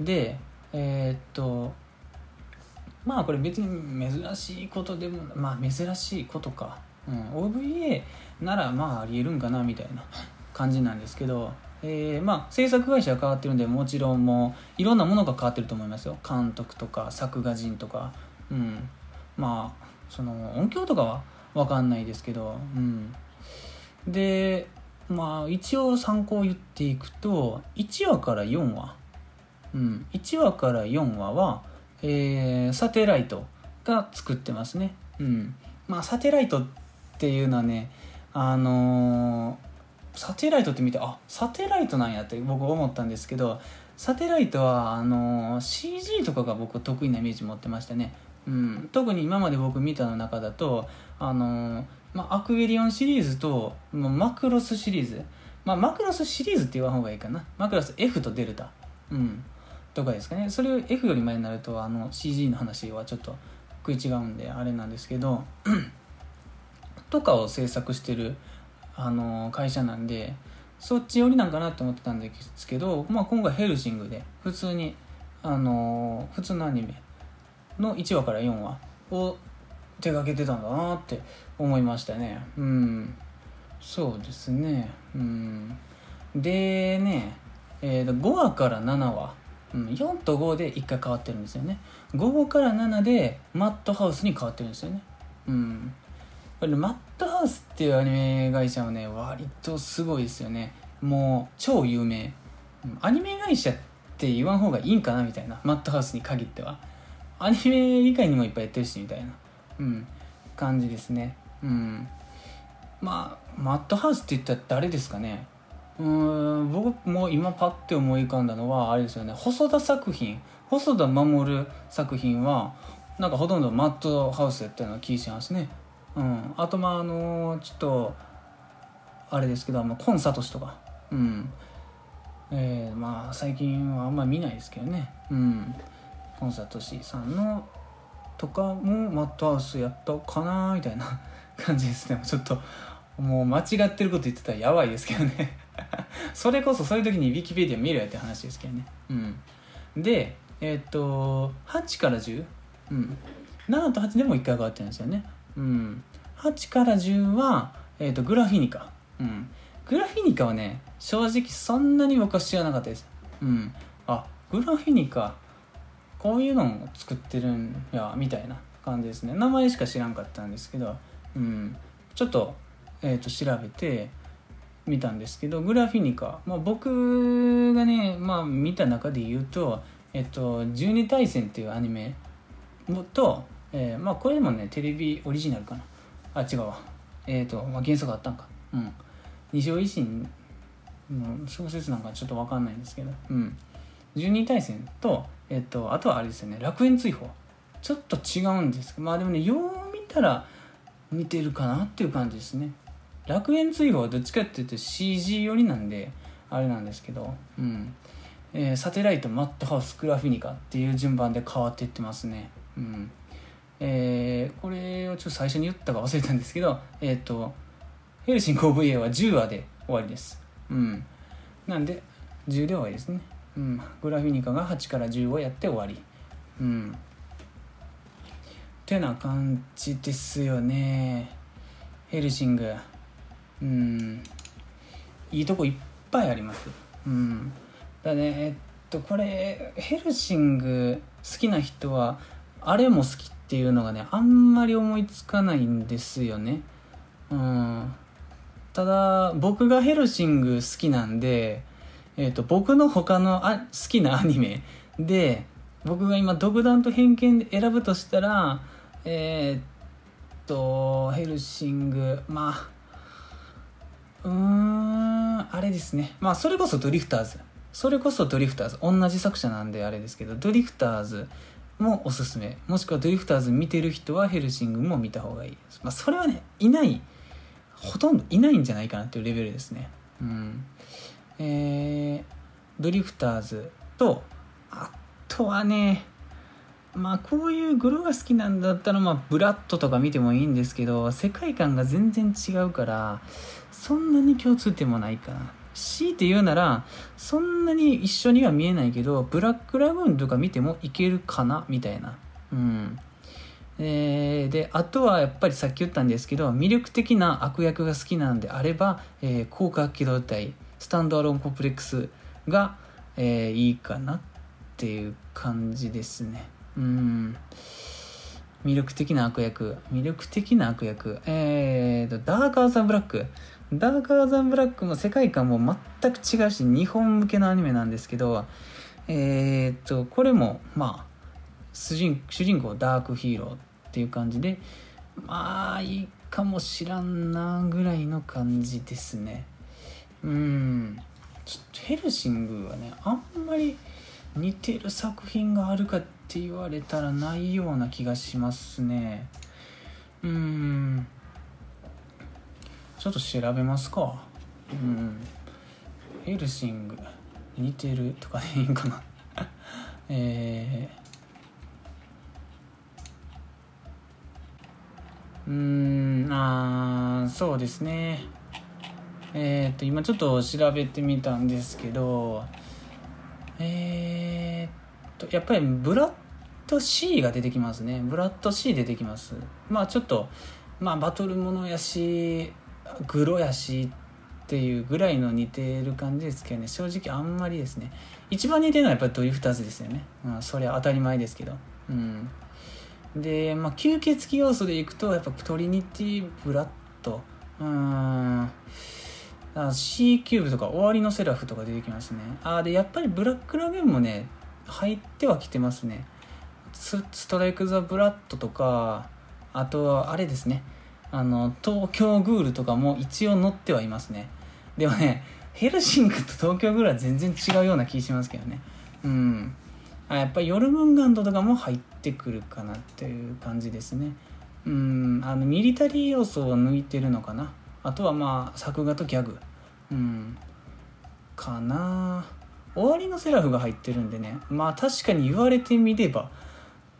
でえーっとまあこれ別に珍しいことでもまあ珍しいことか、うん、OVA ならまあありえるんかなみたいな感じなんですけど、えーまあ制作会社が変わってるんでもちろんもういろんなものが変わってると思いますよ。監督とか作画人とか、うん、まあその音響とかは分かんないですけど、うん、でまあ一応参考を言っていくと1話から4話、うん、1話から4話は、えーサテライトが作ってますね、うん、まあサテライトっていうのはねあのーサテライトって見てあサテライトなんやって僕思ったんですけどサテライトはあのー CG とかが僕得意なイメージ持ってましたね、うん、特に今まで僕見たの中だとあのーまあ、アクエリオンシリーズとマクロスシリーズ、まあ、マクロスシリーズって言わん方がいいかな。マクロス F とデルタ、うん、とかですかね。それを F より前になるとあの CG の話はちょっと食い違うんであれなんですけど [CLEARS THROAT] とかを制作してるあの会社なんでそっち寄りなんかなって思ってたんですけど、まあ、今回ヘルシングで普通にあの普通のアニメの1話から4話を手掛けてたんだなって思いましたね。うん。そうですね。うん。でね、えー5話から7話うん、4と5で1回変わってるんですよね。5から7でマットハウスに変わってるんですよね。うん。これマットハウスっていうアニメ会社はね割とすごいですよね。もう超有名、アニメ会社って言わん方がいいんかなみたいな。マットハウスに限っては。アニメ以外にもいっぱいやってるしみたいな。うん。感じですね。うん。まあマットハウスって言ったら誰ですかね。うん僕も今パッて思い浮かんだのはあれですよね。細田作品。細田守作品はなんかほとんどマットハウスやったような気しますね。うん。あとまああのちょっとあれですけど、ま、コンサトシとか。うん。えー、まあ最近はあんまり見ないですけどね。うん。コンサトシさんのとかもマットハウスやったかなみたいな [LAUGHS] 感じですね。ちょっともう間違ってること言ってたらやばいですけどね。[LAUGHS] それこそそういう時にウィキペディア見るやって話ですけどね。うん。でえっ、と8から10うん。7と8でも1回変わってるんですよね。うん。8から10は、えーと、グラフィニカ。うん。グラフィニカはね正直そんなに僕は知らなかったです。うん。あグラフィニカこういうのを作ってるんやみたいな感じですね。名前しか知らんかったんですけど。うん。ちょっと,、えーと調べて見たんですけどグラフィニカ、まあ、僕がね、まあ、見た中で言うと「えっと、12対戦」っていうアニメと、えー、まあこれもねテレビオリジナルかな。あ違うわ。えっ、ー、と、まあ、原作あったんか。うん。二条維新の小説なんかちょっと分かんないんですけど。うん。12対戦と、えっ、と、あとはあれですよね。楽園追放。ちょっと違うんですまあでもねよう見たら似てるかなっていう感じですね。楽園追放はどっちかっていうと CG 寄りなんであれなんですけど、うん。えー、サテライトマットハウスグラフィニカっていう順番で変わっていってますね、うん。えー、これをちょっと最初に言ったか忘れたんですけどえっ、ー、とヘルシング OVA は10話で終わりです。うん。なんで10で終わりですね。うん。グラフィニカが8から10をやって終わり。うん。てな感じですよね。ヘルシング。うん。いいとこいっぱいあります。うん。だねえっとこれヘルシング好きな人はあれも好きっていうのがねあんまり思いつかないんですよね。うん。ただ僕がヘルシング好きなんで、えーと、僕の他のあ好きなアニメで僕が今独断と偏見で選ぶとしたらえー、っとヘルシングまあうーんあれですね。まあそれこそドリフターズ。それこそドリフターズ。同じ作者なんであれですけどドリフターズもおすすめ。もしくはドリフターズ見てる人はヘルシングも見た方がいい、まあ、それはねいないほとんどいないんじゃないかなっていうレベルですね。うん。えー、ドリフターズとあとはねまあこういうグロが好きなんだったらまあブラッドとか見てもいいんですけど世界観が全然違うからそんなに共通点もないかな。強いて言うならそんなに一緒には見えないけどブラックラグーンとか見てもいけるかなみたいな。うん。えー、であとはやっぱりさっき言ったんですけど魅力的な悪役が好きなんであれば、えー、広角機動隊スタンドアロンコンプレックスが、えー、いいかなっていう感じですね。うん。魅力的な悪役。魅力的な悪役。えーとダーカーザンブラック。ダーカーザンブラックも世界観も全く違うし日本向けのアニメなんですけどえーとこれもまあ主人主人公ダークヒーローっていう感じでまあいいかもしらんなぐらいの感じですね。うん。ちょっとヘルシングはねあんまり似てる作品があるかって言われたらないような気がしますね。うん。ちょっと調べますか。うん。ヘルシング。似てるとかでいいんかな。[LAUGHS] えー、うん。あそうですね。えっ、と今ちょっと調べてみたんですけどえー、っとやっぱりブラッド C が出てきますね。ブラッド C 出てきます。まあちょっとまあバトルものやしグロやしっていうぐらいの似てる感じですけどね。正直あんまりですね。一番似てるのはやっぱりドリフターズですよね、うん、それは当たり前ですけど。うん。で、まあ、吸血鬼要素でいくとやっぱトリニティブラッド。うーん。C キューブとか終わりのセラフとか出てきますね。ああでやっぱりブラックラグーンもね入ってはきてますね。ストライク・ザ・ブラッドとかあとはあれですね。あの東京グールとかも一応載ってはいますね。でもねヘルシングと東京グールは全然違うような気しますけどね。うん。あやっぱりヨルムンガンドとかも入ってくるかなっていう感じですね。うん。あのミリタリー要素を抜いてるのかな。あとはまあ作画とギャグ。うん。かな。終わりのセラフが入ってるんでね。まあ確かに言われてみれば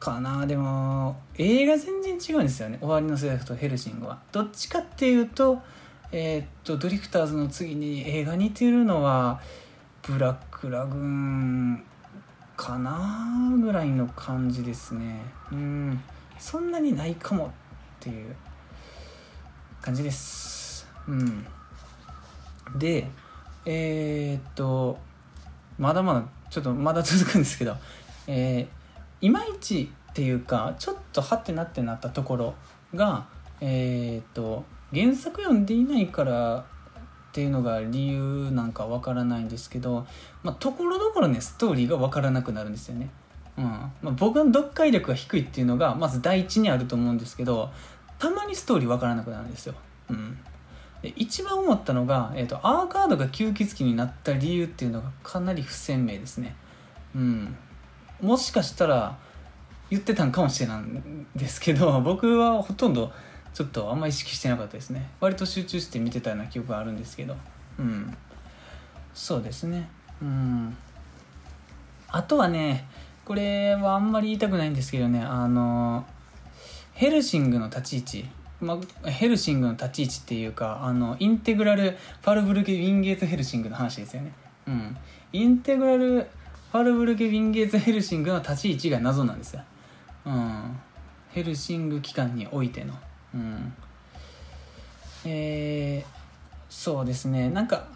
かな。でも映画全然違うんですよね。終わりのセラフとヘルシングは。どっちかっていうとえー、っとドリフターズの次に映画に似てるのはブラックラグーンかなぐらいの感じですね。うん。そんなにないかもっていう感じです。うん。でえー、っとまだまだちょっとまだ続くんですけどえーいまいちっていうかちょっとハテナってなったところがえっ、と原作読んでいないからっていうのが理由なんかわからないんですけど、まあ、ところどころねストーリーがわからなくなるんですよね。うんまあ、僕の読解力が低いっていうのがまず第一にあると思うんですけどたまにストーリーわからなくなるんですよ。うん、で一番思ったのが、えーと、とアーカードが吸血鬼になった理由っていうのがかなり不鮮明ですね。うん、もしかしたら言ってたんかもしれないんですけど [LAUGHS] 僕はほとんどちょっとあんま意識してなかったですね。割と集中して見てたような記憶があるんですけど。うん。そうですね。うん。あとはねこれはあんまり言いたくないんですけどね。あのヘルシングの立ち位置。まあ、ヘルシングの立ち位置っていうかあのインテグラルファルブルゲ・ウィンゲーツ・ヘルシングの話ですよね。うん、インテグラルファルブルゲ・ヴィンゲーツ・ヘルシングの立ち位置が謎なんですよ、うん、ヘルシング機関においての、うん、えー、そうですね。なんか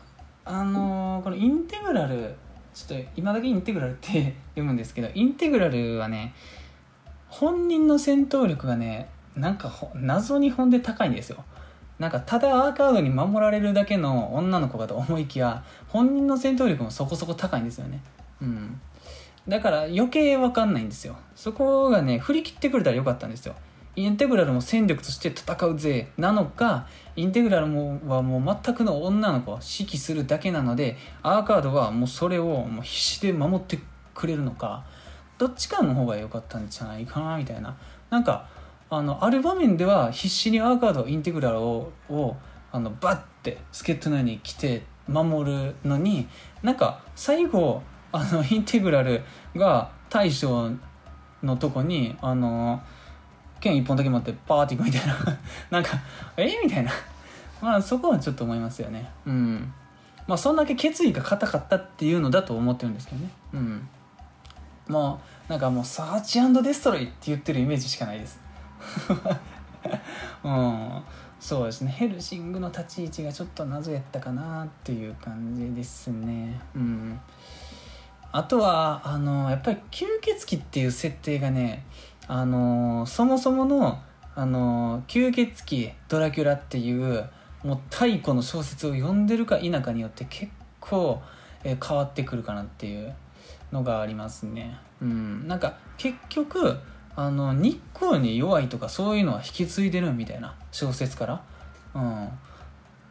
あのー、このインテグラルちょっと今だけインテグラルって [LAUGHS] 読むんですけどインテグラルはね本人の戦闘力がねなんか謎に本で高いんですよ。なんかただアーカードに守られるだけの女の子かと思いきや本人の戦闘力もそこそこ高いんですよね。うん。だから余計分かんないんですよ。そこがね振り切ってくれたらよかったんですよ。インテグラルも戦力として戦うぜなのかインテグラルもはもう全くの女の子を指揮するだけなのでアーカードはもうそれをもう必死で守ってくれるのかどっちかの方が良かったんじゃないかなみたいな。なんかあのある場面では必死にアーカードインテグラルををあのバッて助っ人のように来て守るのになんか最後あのインテグラルが大将のとこにあの剣一本だけ持ってパーっていくみたいな。[LAUGHS] なんかえ？みたいな。まあそこはちょっと思いますよね。うん。まあそんだけ決意が固かったっていうのだと思ってるんですけどね。うん。もうなんかもうサーチデストロイって言ってるイメージしかないです。[LAUGHS] うん。そうですね。ヘルシングの立ち位置がちょっと謎やったかなっていう感じですね。うん。あとはあのやっぱり吸血鬼っていう設定がねあのそもそものあの吸血鬼ドラキュラっていうもう太古の小説を読んでるか否かによって結構、え変わってくるかなっていうのがありますね。うん、なんか結局あの日光に弱いとかそういうのは引き継いでるみたいな小説から。うん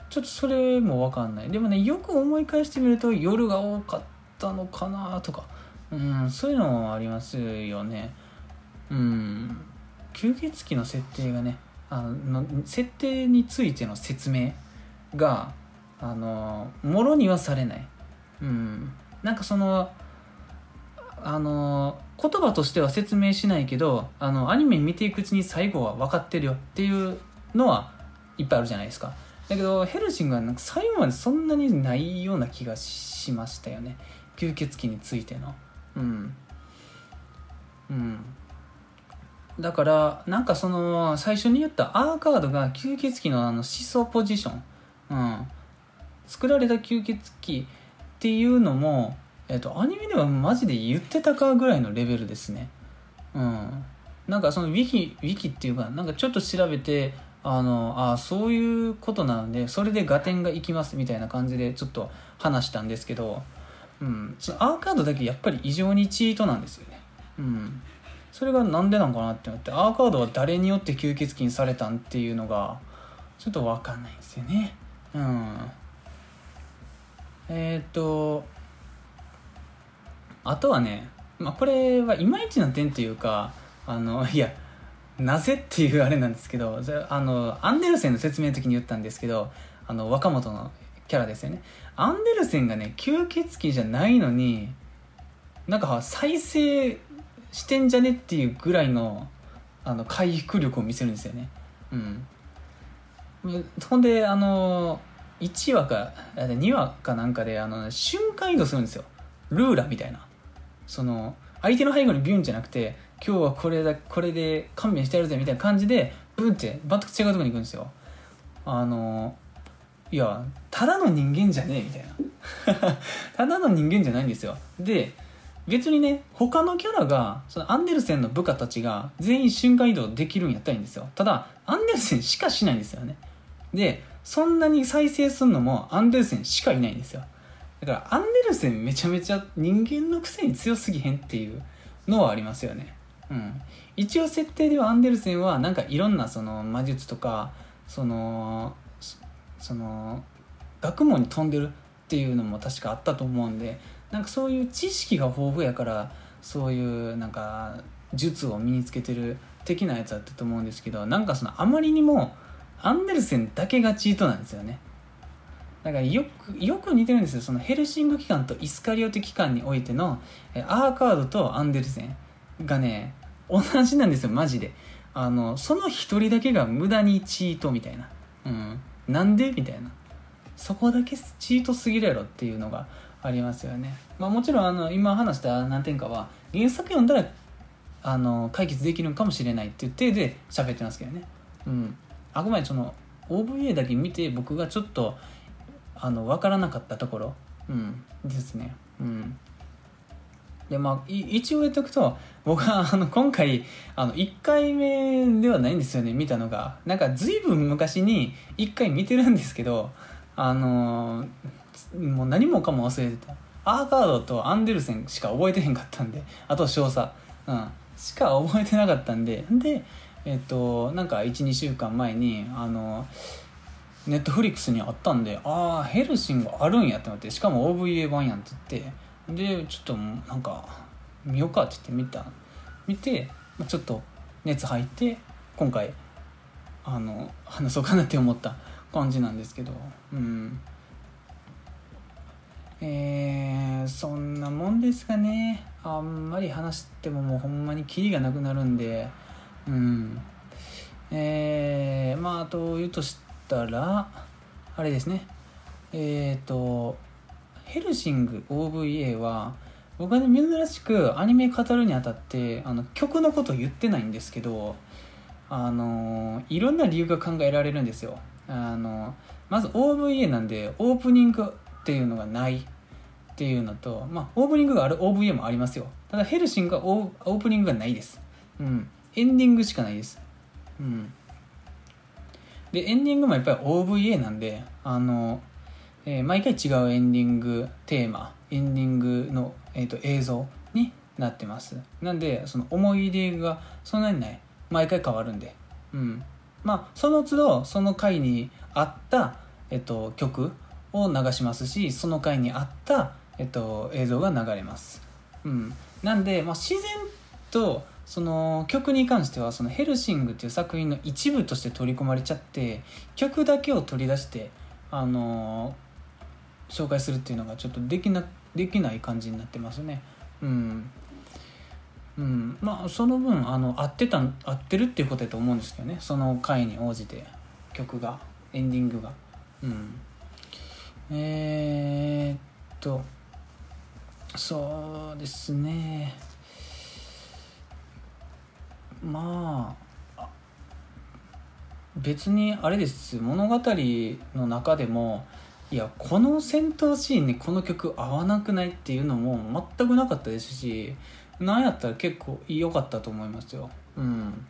ちょっとそれも分かんないでもねよく思い返してみると夜が多かったったのかなとか、うん、そういうのもありますよね。うん、吸血鬼の設定がねあの設定についての説明があのもろにはされない、うん、なんかそのあの言葉としては説明しないけどあのアニメ見ていくうちに最後は分かってるよっていうのはいっぱいあるじゃないですか。だけどヘルシングはなんか最後までそんなにないような気がしましたよね。吸血鬼についてのうん。うん。だからなんかその最初に言ったアーカードが吸血鬼のあの思想ポジション、うん、作られた吸血鬼っていうのも、えっと、アニメではマジで言ってたかぐらいのレベルですね。うん。なんかそのウィキウィキっていうかなんかちょっと調べてあのあそういうことなのでそれで合点がいきますみたいな感じでちょっと話したんですけど、うん、アーカードだけやっぱり異常にチートなんですよね、うん、それがなんでなんかなってなってアーカードは誰によって吸血鬼にされたんっていうのがちょっと分かんないんですよね。うん。えっ、とあとはね、まあ、これはいまいちな点というかあの [LAUGHS] いやなぜっていうあれなんですけどあのアンデルセンの説明の時に言ったんですけどあの若元のキャラですよね。アンデルセンがね吸血鬼じゃないのになんか再生してんじゃねっていうぐらいのあの回復力を見せるんですよね。うん。ほんであの1話か2話かなんかであの瞬間移動するんですよ。ルーラみたいな。その相手の背後にビュンじゃなくて今日はこれだこれで勘弁してやるぜみたいな感じでブンって全く違うとこに行くんですよ。あのいやただの人間じゃねえみたいな。[LAUGHS] ただの人間じゃないんですよ。で別にね他のキャラがそのアンデルセンの部下たちが全員瞬間移動できるんやったらいいんですよ。ただアンデルセンしかしないんですよね。でそんなに再生するのもアンデルセンしかいないんですよ。だからアンデルセンめちゃめちゃ人間のくせに強すぎへんっていうのはありますよね。うん、一応設定ではアンデルセンはなんかいろんなその魔術とかそのその学問に飛んでるっていうのも確かあったと思うんでなんかそういう知識が豊富やからそういうなんか術を身につけてる的なやつだったと思うんですけどなんかそのあまりにもアンデルセンだけがチートなんですよね。だからよくよく似てるんですよ。そのヘルシング機関とイスカリオテ機関においてのアーカードとアンデルセンがね同じなんですよマジで。あのその一人だけが無駄にチートみたいな。うん。なんで？みたいな。そこだけチートすぎるやろっていうのがありますよね。まあもちろんあの今話した何点かは原作読んだらあの解決できるかもしれないっていう体で喋ってますけどね。うん。あくまでその OVA だけ見て僕がちょっとあの分からなかったところ、うん、ですね。うん。でまあ一応言っとくと僕はあの今回あの1回目ではないんですよね見たのが。なんか随分昔に1回見てるんですけどあのー、もう何もかも忘れてた。アーカードとアンデルセンしか覚えてへんかったんであと少佐、うん、しか覚えてなかったんででえっとなんか12週間前にあのネットフリックスにあったんでああヘルシングあるんやって思ってしかも OVA 版やんって言ってでちょっとなんか見ようかって言って見た。見てちょっと熱入って今回あの話そうかなって思った感じなんですけど。うん。えー、そんなもんですかね。あんまり話してももうほんまにキリがなくなるんで。うん。えー、まああと言うとしたらあれですね。えっ、ー、とヘルシング OVA は僕はね珍しくアニメ語るにあたってあの曲のこと言ってないんですけどあのいろんな理由が考えられるんですよ。あのまず OVA なんでオープニングっていうのがないっていうのと、まあ、オープニングがある OVA もありますよ。ただヘルシングはオープニングがないです、うん、エンディングしかないです、うん、でエンディングもやっぱり OVA なんであのえー、毎回違うエンディングテーマエンディングの、えーと、映像になってます。なんでその思い出がそんなにない。毎回変わるんで。うん。まあその都度その回に合った、えっと、曲を流しますしその回に合った、えっと、映像が流れます。うん。なんで、まあ、自然とその曲に関してはそのヘルシングっていう作品の一部として取り込まれちゃって曲だけを取り出してあの紹介するっていうのがちょっとできなできない感じになってますね。うん。うん。まあその分あの合ってた合ってるっていうことだと思うんですけどね。その回に応じて曲がエンディングが。うん。えー、っとそうですね。まあ別にあれです。物語の中でもいやこの戦闘シーンにこの曲合わなくないっていうのも全くなかったですしなんやったら結構良かったと思いますよ。うん。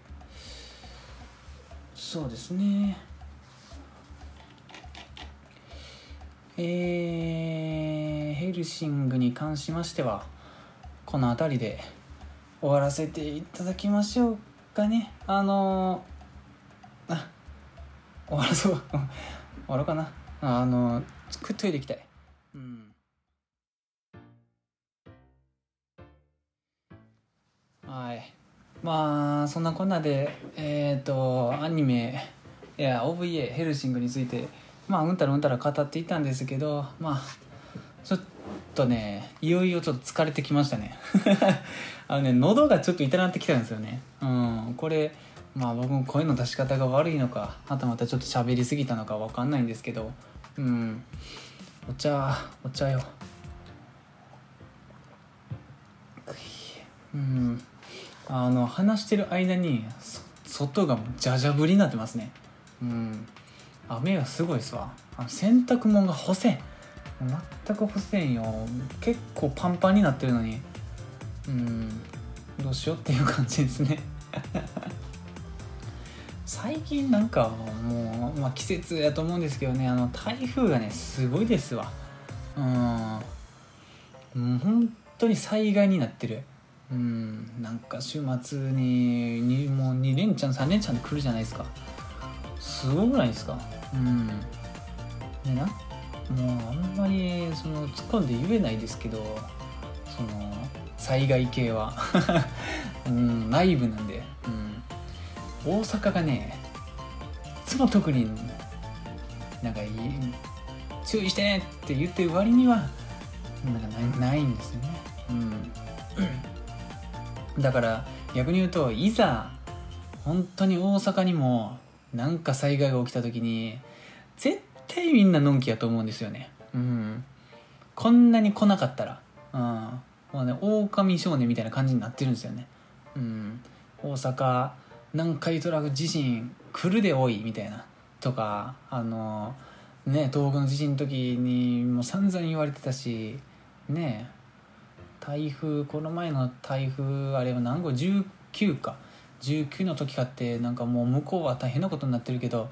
そうですね。えー、ヘルシングに関しましてはこの辺りで終わらせていただきましょうかね。あのー、あ終わらそう。[LAUGHS] 終わろうかな。あのー、トイレ行きたい。うん。はい。まあそんなこんなでえっ、ー、とアニメいや OVA ヘルシングについてまあうんたらうんたら語っていたんですけどまあちょっとねいよいよちょっと疲れてきましたね。[LAUGHS] あのね喉がちょっと痛なってきたんですよね。うん。これまあ僕も声の出し方が悪いのかあとまたちょっと喋りすぎたのか分かんないんですけどうん。お茶お茶よ。うん。あの話してる間に外がもうじゃじゃ降りになってますね。うん。雨がすごいですわ。あ洗濯物が干せん。全く干せんよ。結構パンパンになってるのに。うん。どうしようっていう感じですね。最近なんかもう、まあ、季節やと思うんですけどねあの台風がねすごいですわ。うん。もう本当に災害になってる。うん。なんか週末ににもう2連チャン3連チャンで来るじゃないですか。すごくないですか？うん。でなもうあんまりその突っ込んで言えないですけどその災害系は、[LAUGHS] うん、内部なんで、大阪がねいつも特になんかいい注意してねって言ってる割にはなんかないんですよね、うん、だから逆に言うといざ本当に大阪にもなんか災害が起きた時に絶対みんなのんきやと思うんですよね。うん。こんなに来なかったら。うん。もうね狼少年みたいな感じになってるんですよね。うん。大阪南海トラフ地震来るで多いみたいなとかあのね東北の地震の時にもう散々言われてたしね台風この前の台風あれは何号？19か。19の時かってなんかもう向こうは大変なことになってるけど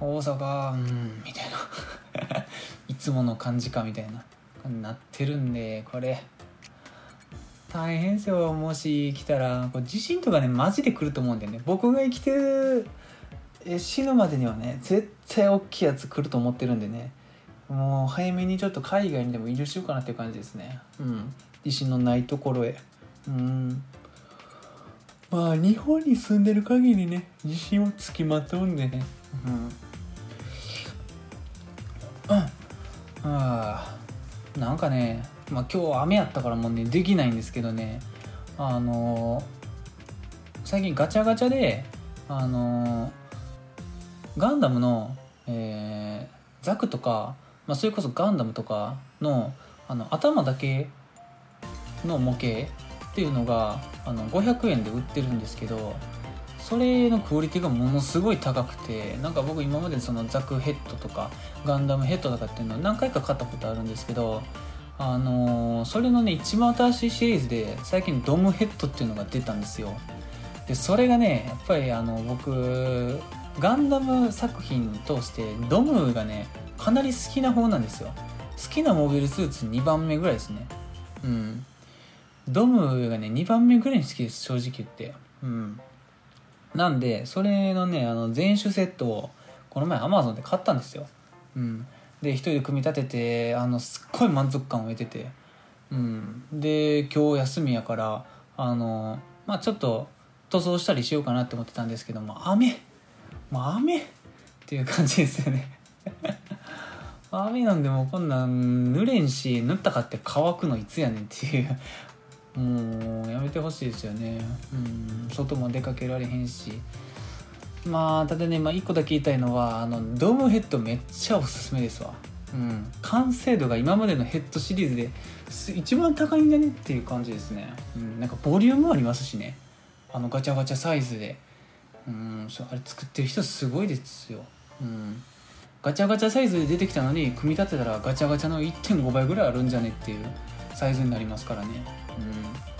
大阪うんみたいな。[LAUGHS] いつもの感じかみたいななってるんでこれ。大変ですよ。もし来たらこれ地震とかねマジで来ると思うんだよね。僕が生きてる死ぬまでにはね絶対大きいやつ来ると思ってるんでね。もう早めにちょっと海外にでも移住しようかなっていう感じですね。うん。地震のないところへ。うん。まあ日本に住んでる限りね自信をつきまとうんでね。うん。ああ。なんかねまあ今日雨やったからもうねできないんですけどね。あの、最近ガチャガチャであの、ガンダムの、えー、ザクとか、まあ、それこそガンダムとかのあの頭だけの模型っていうのがあの500円で売ってるんですけどそれのクオリティがものすごい高くてなんか僕今までそのザクヘッドとかガンダムヘッドとかっていうのを何回か買ったことあるんですけどあのー、それのね一番新しいシリーズで最近ドムヘッドっていうのが出たんですよ。でそれがねやっぱりあの僕ガンダム作品通してドムがねかなり好きな方なんですよ。好きなモビルスーツ2番目ぐらいですね。うん。ドムがね2番目ぐらいに好きです正直言って。うん。なんでそれのねあの全種セットをこの前アマゾンで買ったんですよ。うん。で一人で組み立ててあのすっごい満足感を得てて。うん。で今日休みやからあのまあちょっと塗装したりしようかなって思ってたんですけども雨。もう雨っていう感じですよね。[LAUGHS] 雨なんでもこんなん濡れんし塗ったかって乾くのいつやねんっていう。[LAUGHS] もうやめてほしいですよね。うん。外も出かけられへんし。まあただね、まあ、1個だけ言いたいのはあのドームヘッドめっちゃおすすめですわ。うん。完成度が今までのヘッドシリーズで一番高いんだねっていう感じですね、うん、なんかボリュームありますしね。あのガチャガチャサイズで。うん。あれ作ってる人すごいですよ。うん。ガチャガチャサイズで出てきたのに組み立てたらガチャガチャの1.5倍ぐらいあるんじゃねっていうサイズになりますからね。うん。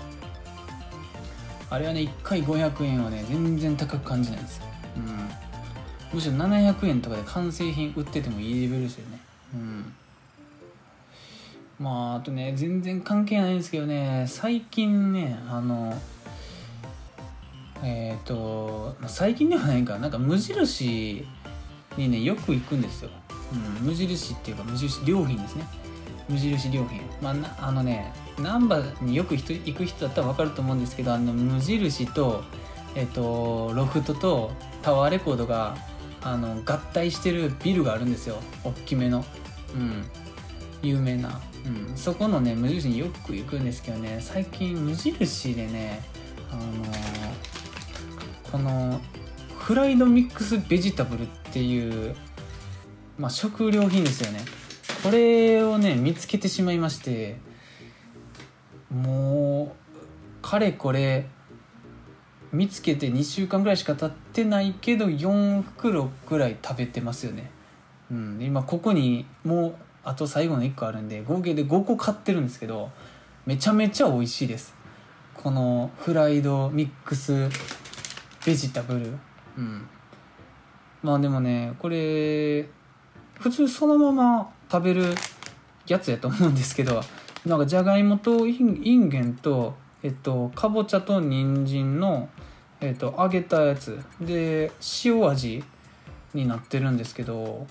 あれはね1回500円はね全然高く感じないんですよ、うん、むしろ700円とかで完成品売っててもいいレベルですよね。うん。まああとね全然関係ないんですけどね最近ねあのえっ、ー、と最近ではないか。なんか無印にねよく行くんですよ、うん、無印っていうか無印良品ですね。無印良品。まああのね難波によく人行く人だったら分かると思うんですけどあの無印とえっ、ー、とロフトとタワーレコードがあの合体してるビルがあるんですよ。大きめの。うん。有名な、うん、そこのね無印によく行くんですけどね。最近無印でねあのー、このフライドミックスベジタブルっていう、まあ、食料品ですよね。これをね見つけてしまいましてもうかれこれ見つけて2週間ぐらいしか経ってないけど4袋ぐらい食べてますよね、うん、今ここにもうあと最後の1個あるんで合計で5個買ってるんですけどめちゃめちゃ美味しいです。このフライドミックスベジタブル。うん。まあでもねこれ普通そのまま食べるやつやと思うんですけどなんかじゃがいもといんげんとえっとかぼちゃと人参のえっと揚げたやつ。で塩味になってるんですけど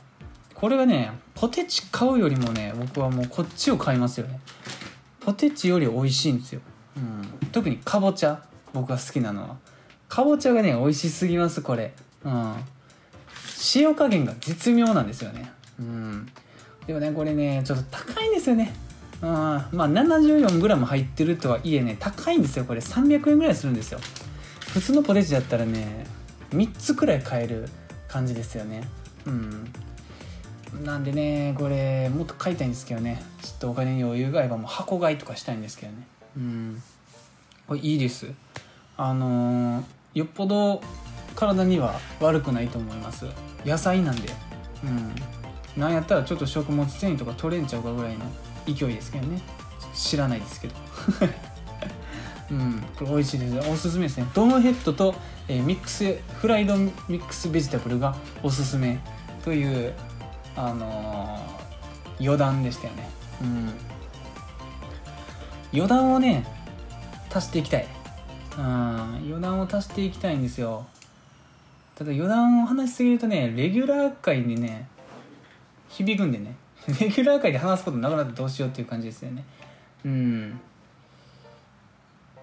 これがねポテチ買うよりもね僕はもうこっちを買いますよね。ポテチより美味しいんですよ、うん、特にかぼちゃ僕が好きなのは。かぼちゃがね美味しすぎますこれ。うん。塩加減が絶妙なんですよね。うん。でもねこれねちょっと高いんですよね。うん。まあ 74g 入ってるとはいえね高いんですよ。これ300円ぐらいするんですよ。普通のポテチだったらね3つくらい買える感じですよね。うん。なんでねこれもっと買いたいんですけどね。ちょっとお金に余裕があればもう箱買いとかしたいんですけどね。うん。これいいです。あのー、よっぽど体には悪くないと思います。野菜なんで。うん。なんやったらちょっと食物繊維とか取れんちゃうかぐらいの勢いですけどね。知らないですけど。[LAUGHS] うんこれ美味しいですおすすめですね。ドムヘッドと、えー、ミックスフライドミックスベジタブルがおすすめというあのー、余談でしたよね。うん。余談をね足していきたい。うん余談を足していきたいんですよ。ただ余談を話しすぎるとねレギュラー界にね響くんでね。[LAUGHS] レギュラー界で話すことなくなってどうしようっていう感じですよね。うん。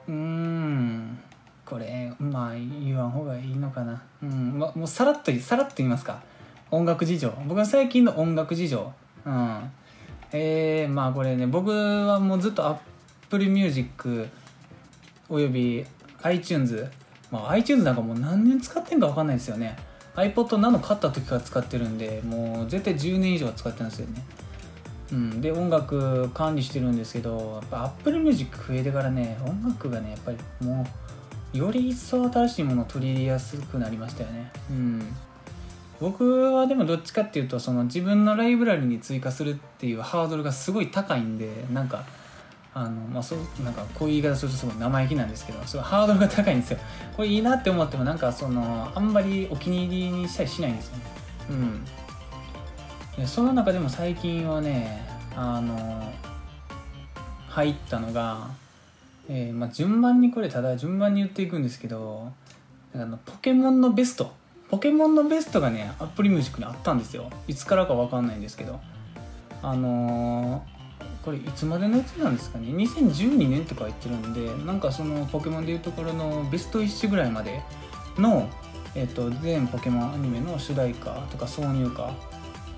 うん。これまあ言わん方がいいのかな。うん。まもうさらっとさらっと言いますか。音楽事情。僕は最近の音楽事情。うん。えー、まあこれね僕はもうずっと Apple Music および iTunes まあ、iTunes なんかもう何年使ってんか分かんないですよね。iPod ナノ買った時から使ってるんでもう絶対10年以上は使ってるんですよね。うん、で音楽管理してるんですけどやっぱ Apple Music 増えてからね音楽がねやっぱりもうより一層新しいものを取り入れやすくなりましたよね。うん。僕はでもどっちかっていうとその自分のライブラリに追加するっていうハードルがすごい高いんでなんかあのまあ、そうなんかこういう言い方するとすごい生意気なんですけどすごいハードルが高いんですよ。これいいなって思ってもなんかそのあんまりお気に入りにしたりしないんですよね。うん。でその中でも最近はねあの入ったのが、えーまあ、順番にこれただ順番に言っていくんですけどあのポケモンのベスト。ポケモンのベストがねアップルミュージックにあったんですよ。いつからか分かんないんですけど。あのーこれいつまでのやつなんですかね？2012年とか言ってるんでなんかそのポケモンでいうところのベスト1ぐらいまでの、えーと、全ポケモンアニメの主題歌とか挿入歌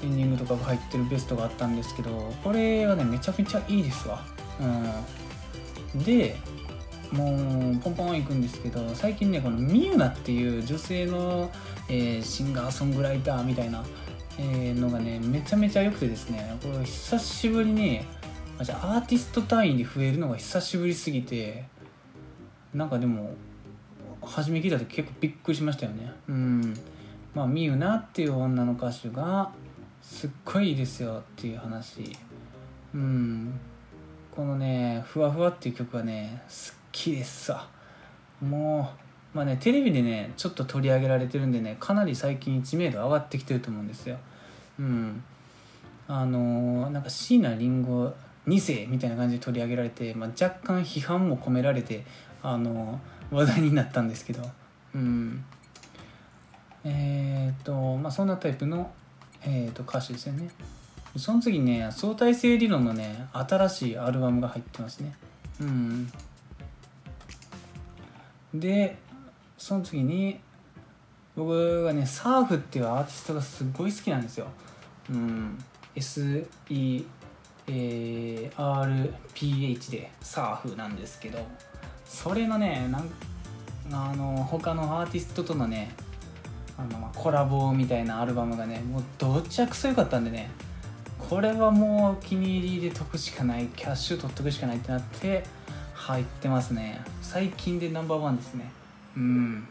エンディングとかが入ってるベストがあったんですけどこれはねめちゃめちゃいいですわ。うん。でもうポンポンいくんですけど最近ねこのミユナっていう女性の、えー、シンガーソングライターみたいな、え、のがねめちゃめちゃ良くてですねこれ久しぶりにじゃあアーティスト単位で増えるのが久しぶりすぎてなんかでも初め聞いた時結構びっくりしましたよね。うん。まあみゆなっていう女の歌手がすっごいいいですよっていう話。うん。このね「ふわふわ」っていう曲はね好きですわ。もうまあねテレビでねちょっと取り上げられてるんでねかなり最近知名度上がってきてると思うんですよ。うん。あのー、なんか椎名林檎2世みたいな感じで取り上げられて、まあ、若干批判も込められて、あの、話題になったんですけど。うん。えっ、とまあそんなタイプの、えー、と歌手ですよね。その次ね相対性理論のね新しいアルバムが入ってますね。うん。でその次に僕がねサーフっていうアーティストがすごい好きなんですよ。うん。SERPH でサーフなんですけどそれのねなんあの他のアーティストとのねあのコラボみたいなアルバムがねもうどっちゃくそよかったんでねこれはもうお気に入りで解くしかないキャッシュ取っとくしかないってなって入ってますね。最近でナンバーワンですね。うん。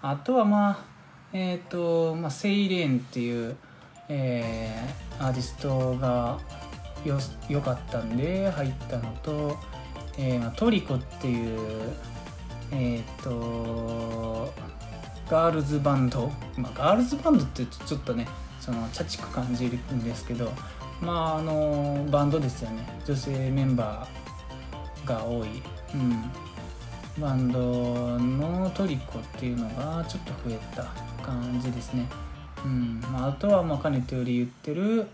あとはまあえっ、ー、と、まあ、セイレーンっていう、えー、アーティストがよよかったんで入ったのと、えー、トリコっていうえっ、ー、とガールズバンド、まあ、ガールズバンドってちょっとねそのチャチく感じるんですけどまああのバンドですよね。女性メンバーが多い、うん、バンドのトリコっていうのがちょっと増えた感じですね、うん。まあ、あとはまあかねてより言ってる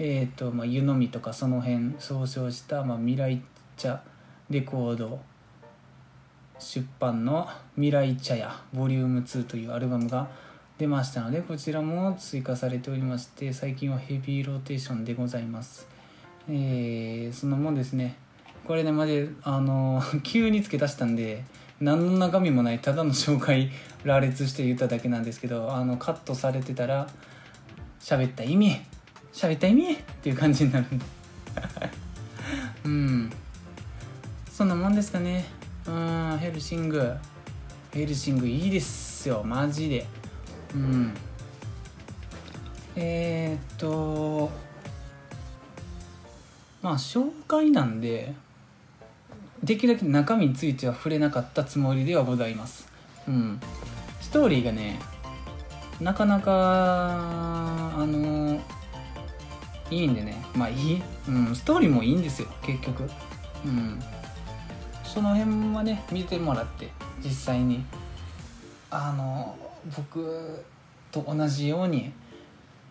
えーとまあ、湯飲みとかその辺総称した、まあ、未来茶レコード出版の「未来茶屋 Vol.2」というアルバムが出ましたのでこちらも追加されておりまして最近はヘビーローテーションでございます。えー、そんなもんですね。これねマジあの [LAUGHS] 急に付け出したんで何の中身もないただの紹介羅列して言っただけなんですけどあのカットされてたら喋った意味喋った意味っていう感じになるんで。うん。そんなもんですかね。うんヘルシング。ヘルシングいいですよ。マジで。うん。えー、っとまあ紹介なんでできるだけ中身については触れなかったつもりではございます。うん。ストーリーがねなかなかあのいいんでね。まあいい、うん、ストーリーもいいんですよ。結局。うん。その辺はね見てもらって実際に。あの僕と同じように、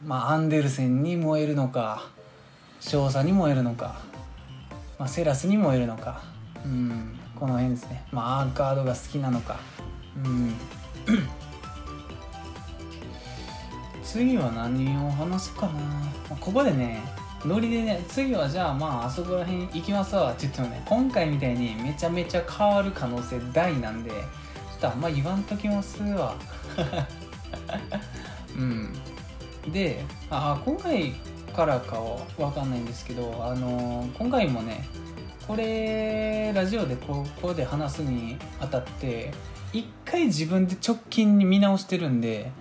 まあ、アンデルセンに燃えるのか少佐に燃えるのか、まあ、セラスに燃えるのか、うん、この辺ですね、まあ、アーカードが好きなのか、うん、次は何を話すかな、まあ、ここでねノリでね次はじゃあまああそこら辺行きますわって言ってもね今回みたいにめちゃめちゃ変わる可能性大なんでちょっとあんま言わんときますわ。[LAUGHS] うん。であ今回からかは分かんないんですけどあの今回もねこれラジオでここで話すにあたって一回自分で直近に見直してるんで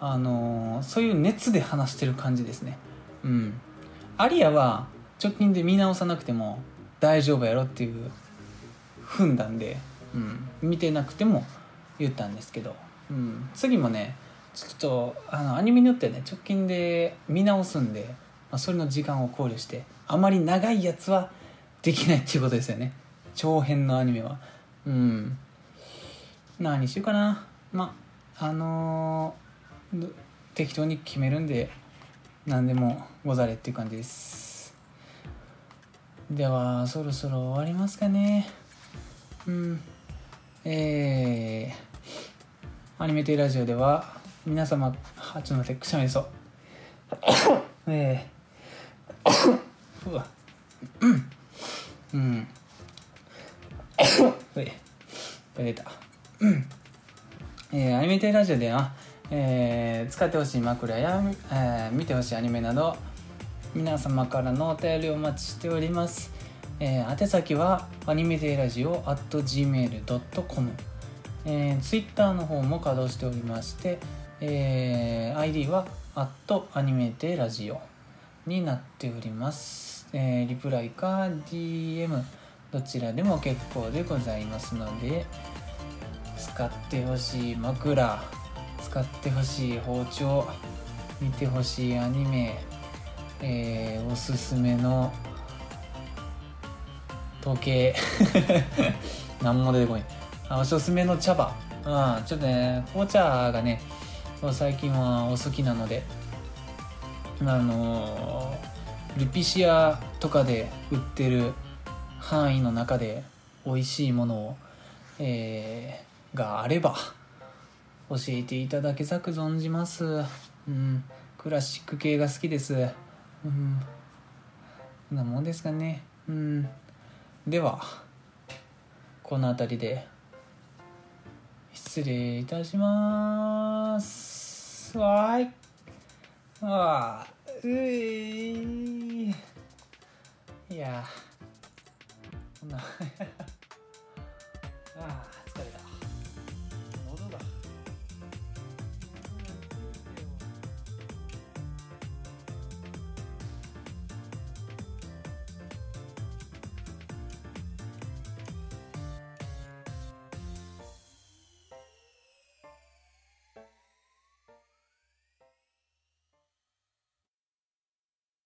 あのそういう熱で話してる感じですね。うん。アリアは直近で見直さなくても大丈夫やろっていう踏んだんで、うん、見てなくても言ったんですけど、うん、次もねちょっとあのアニメによってはね直近で見直すんで、まあ、それの時間を考慮してあまり長いやつはできないっていうことですよね。長編のアニメは。うん。何しようかな。まああのー、適当に決めるんで何でもござれっていう感じです。ではそろそろ終わりますかね。うん。えー、アニメテイラジオでは皆様あちょっと待ってくしゃみそ。うえー、うわ。うん。うん。うい出た。うん。えー、アニメテイラジオではえー、使ってほしい枕や、えー、見てほしいアニメなど皆様からのお便りをお待ちしております、えー、宛先はアニメテイラジオ at gmail.com、えー、Twitter の方も稼働しておりまして、えー、ID はアアットアニメテラジオになっております、えーリプライか DM どちらでも結構でございますので使ってほしい枕使ってほしい包丁見てほしいアニメ、えーおすすめの時計。[LAUGHS] 何も出てこない。あおすすめの茶葉。うんちょっとね紅茶がね最近はお好きなので。あのールピシアとかで売ってる範囲の中で美味しいものを、えーがあれば教えていただけざく存じます。うん。クラシック系が好きです。うん。そんなもんですかね。うん。ではこの辺りで失礼いたします。わーい。あーういいやこんな。